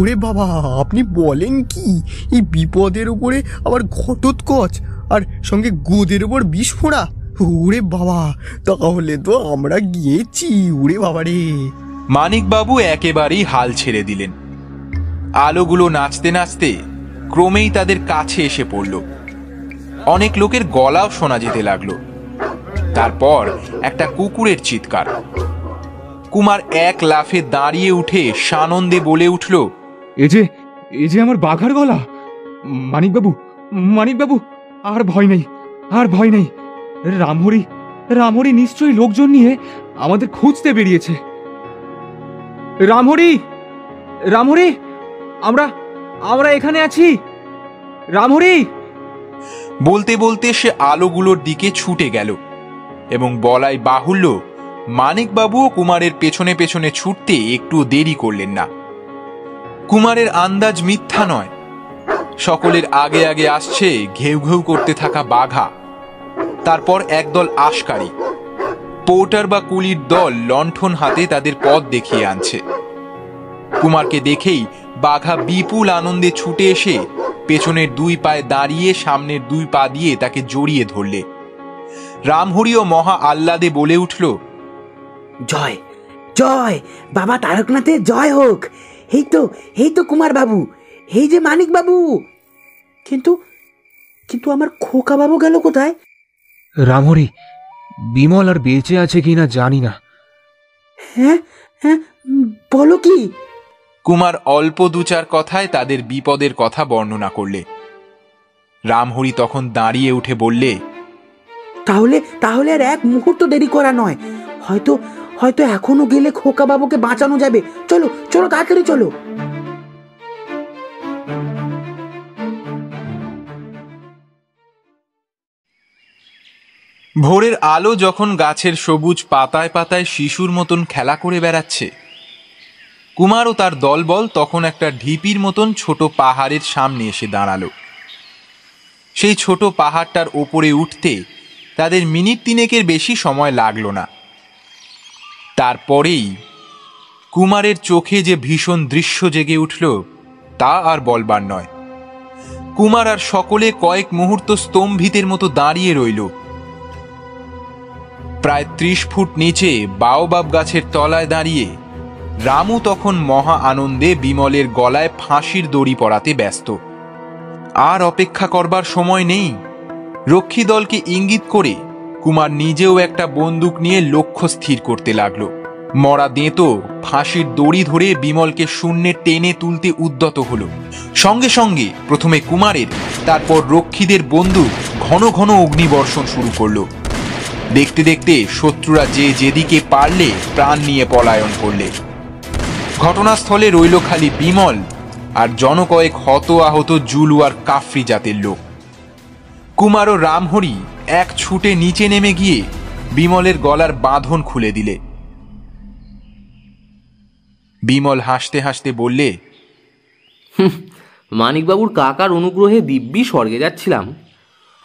ওরে বাবা আপনি বলেন কি? এই বিপদের উপরে আবার ঘটোৎকচ আর সঙ্গে গোদের উপর বিস্ফোরা ওরে বাবা তাহলে তো আমরা গিয়েছি ওরে বাবা রে। মানিকবাবু একেবারেই হাল ছেড়ে দিলেন। আলোগুলো নাচতে নাচতে ক্রমেই তাদের কাছে এসে পড়ল। অনেক লোকের গলাও শোনা যেতে লাগল। তারপর একটা কুকুরের চিৎকার। কুমার এক লাফে দাঁড়িয়ে উঠে সানন্দে বলে উঠল এ যে এ যে আমার বাঘার গলা। মানিকবাবু মানিকবাবু আর ভয় নেই আর ভয় নেই। রামহরি রামহরি নিশ্চয়ই লোকজন নিয়ে আমাদের খুঁজতে বেরিয়েছে। রামহরি রামহরি আমরা আমরা এখানে আছি। রামহরি! বলতে বলতে সে আলোগুলোর দিকে ছুটে গেল। এবং বলাই বাহুল্য মানিকবাবুও কুমারের পেছনে পেছনে ছুটতে একটু দেরি করলেন না। কুমারের আন্দাজ মিথ্যা নয়। সকলের আগে আগে আসছে ঘেউ ঘেউ করতে থাকা বাঘা। তারপর একদল আশকারী। পোর্টার বা কুলির দল লণ্ঠন হাতে তাদের পথ দেখিয়ে আনছে। কুমারকে দেখেই বাঘা বিপুল আনন্দে ছুটে এসে পেছনের দুই পায়ে দাঁড়িয়ে সামনের দুই পা দিয়ে তাকে জড়িয়ে ধরলে। রামহরিও মহা আহ্লাদে বলে উঠল জয় জয় বাবা তারকনাথের জয় হোক। এই তো এই তো কুমার বাবু এই যে মানিক বাবু কিন্তু কিন্তু আমার খোকা বাবু গেল কোথায়? রামহরি বিমল আর বেঁচে আছে কিনা জানি না। হ্যাঁ হ্যাঁ বলো কি? কুমার অল্প দু চার কথায় তাদের বিপদের কথা বর্ণনা করলে। রামহরি তখন দাঁড়িয়ে উঠে বললে তাহলে তাহলে আর এক মুহূর্ত দেরি করা নয়। হয়তো হয়তো এখনও গেলে খোকা বাবুকে বাঁচানো যাবে। চলো চলো, তাড়াতাড়ি চলো। ভোরের আলো যখন গাছের সবুজ পাতায় পাতায় শিশুর মতন খেলা করে বেড়াচ্ছে। কুমার ও তার দলবল তখন একটা ঢিপির মতন ছোট পাহাড়ের সামনে এসে দাঁড়াল। সেই ছোট পাহাড়টার ওপরে উঠতে তাদের মিনিট তিনেকের বেশি সময় লাগল না। তারপরেই কুমারের চোখে যে ভীষণ দৃশ্য জেগে উঠল, তা আর বলবার নয়। কুমার আর সকলে কয়েক মুহূর্ত স্তম্ভিতের মতো দাঁড়িয়ে রইল। প্রায় ত্রিশ ফুট নিচে বাওবাব গাছের তলায় দাঁড়িয়ে রামু তখন মহা আনন্দে বিমলের গলায় ফাঁসির দড়ি পরাতে ব্যস্ত। আর অপেক্ষা করবার সময় নেই। রক্ষী দলকে ইঙ্গিত করে কুমার নিজেও একটা বন্দুক নিয়ে লক্ষ্য স্থির করতে লাগল। মরা দেঁতো ফাঁসির দড়ি ধরে বিমলকে শূন্যে টেনে তুলতে উদ্যত হলো। সঙ্গে সঙ্গে প্রথমে কুমারের, তারপর রক্ষীদের বন্দুক ঘন ঘন অগ্নিবর্ষণ শুরু করল। দেখতে দেখতে শত্রুরা যে যেদিকে পারলে প্রাণ নিয়ে পলায়ন করলে। ঘটনাস্থলে রইল খালি বিমল আর জনকয়েক হত আহত জুলু আর কাফরি জাতের লোক। কুমার ও রামহরি এক ছুটে নিচে নেমে গিয়ে বিমলের গলার বাঁধন খুলে দিলে। বিমল হাসতে হাসতে বললে মানিকবাবুর কাকার অনুগ্রহে দিব্যি স্বর্গে যাচ্ছিলাম।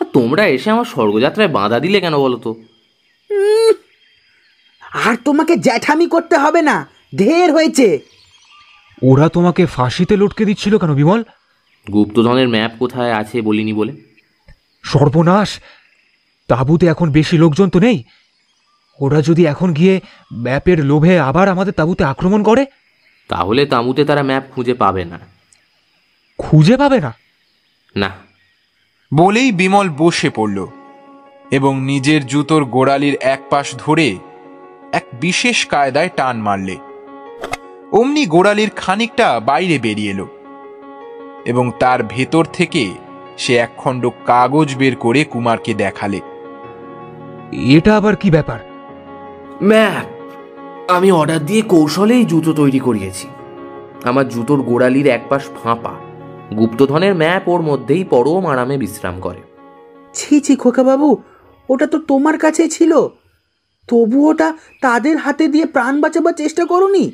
আর তোমরা এসে আমার স্বর্গযাত্রায় বাধা দিলে কেন বলো তো? আর তোমাকে জ্যাঠামি করতে হবে না ঢের হয়েছে। ওরা তোমাকে ফাঁসিতে লটকে দিচ্ছিল কেন বিমল? গুপ্তধনের ম্যাপ কোথায় আছে বলিনি বলে? সর্বনাশ। তাঁবুতে এখন বেশি লোকজন তো নেই। ওরা যদি এখন গিয়ে ম্যাপের লোভে আবার আমাদের তাঁবুতে আক্রমণ করে? তাহলে তাঁবুতে তারা ম্যাপ খুঁজে পাবে না। খুঁজে পাবে না? না। বলেই বিমল বসে পড়ল এবং নিজের জুতোর গোড়ালির এক পাশ ধরে এক বিশেষ কায়দায় টান মারলে। অমনি গোড়ালির খানিকটা বাইরে বেরিয়ে এলো এবং তার ভেতর থেকে সে একখণ্ড কাগজ বের করে কুমারকে দেখালে। এটা আবার কি ব্যাপার? ম্যাপ আমি অর্ডার দিয়ে কৌশলেই জুতো তৈরি করিয়েছি। আমার জুতোর গোড়ালির এক পাশ ফাঁপা। গুপ্তধনের ম্যাপ ওর মধ্যেই পরম আরামে বিশ্রাম করে। ছি ছি খোকা বাবু ওটা তো তোমার কাছে ছিল। তবু ওটা তাদের হাতে দিয়ে প্রাণ বাঁচাবার চেষ্টা করনি।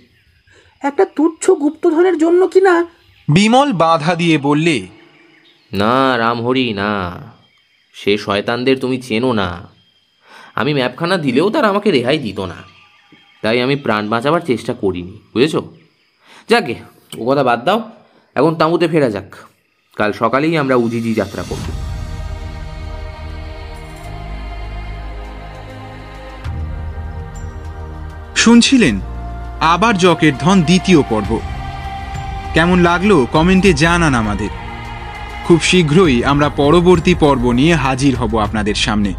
একটা তুচ্ছ গুপ্তধনের জন্য কিনা? বিমল বাধা দিয়ে বললে না রামহরি, না। সে শয়তানদের তুমি চেনো না। আমি ম্যাপখানা দিলেও তারা আমাকে রেহাই দিত না। তাই আমি প্রাণ বাঁচাবার চেষ্টা করিনি, বুঝেছ? যাকে ও কথা বাদ দাও। এখন তাঁবুতে ফেরা যাক। কাল সকালেই আমরা উজিজি যাত্রা করব। শুনছিলেন আবার জকের ধন দ্বিতীয় পর্ব। কেমন লাগল কমেন্টে জানান আমাদের। খুব শীঘ্রই আমরা পরবর্তী পর্ব নিয়ে হাজির হব আপনাদের সামনে।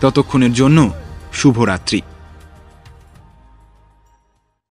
ততক্ষণের জন্য শুভরাত্রি।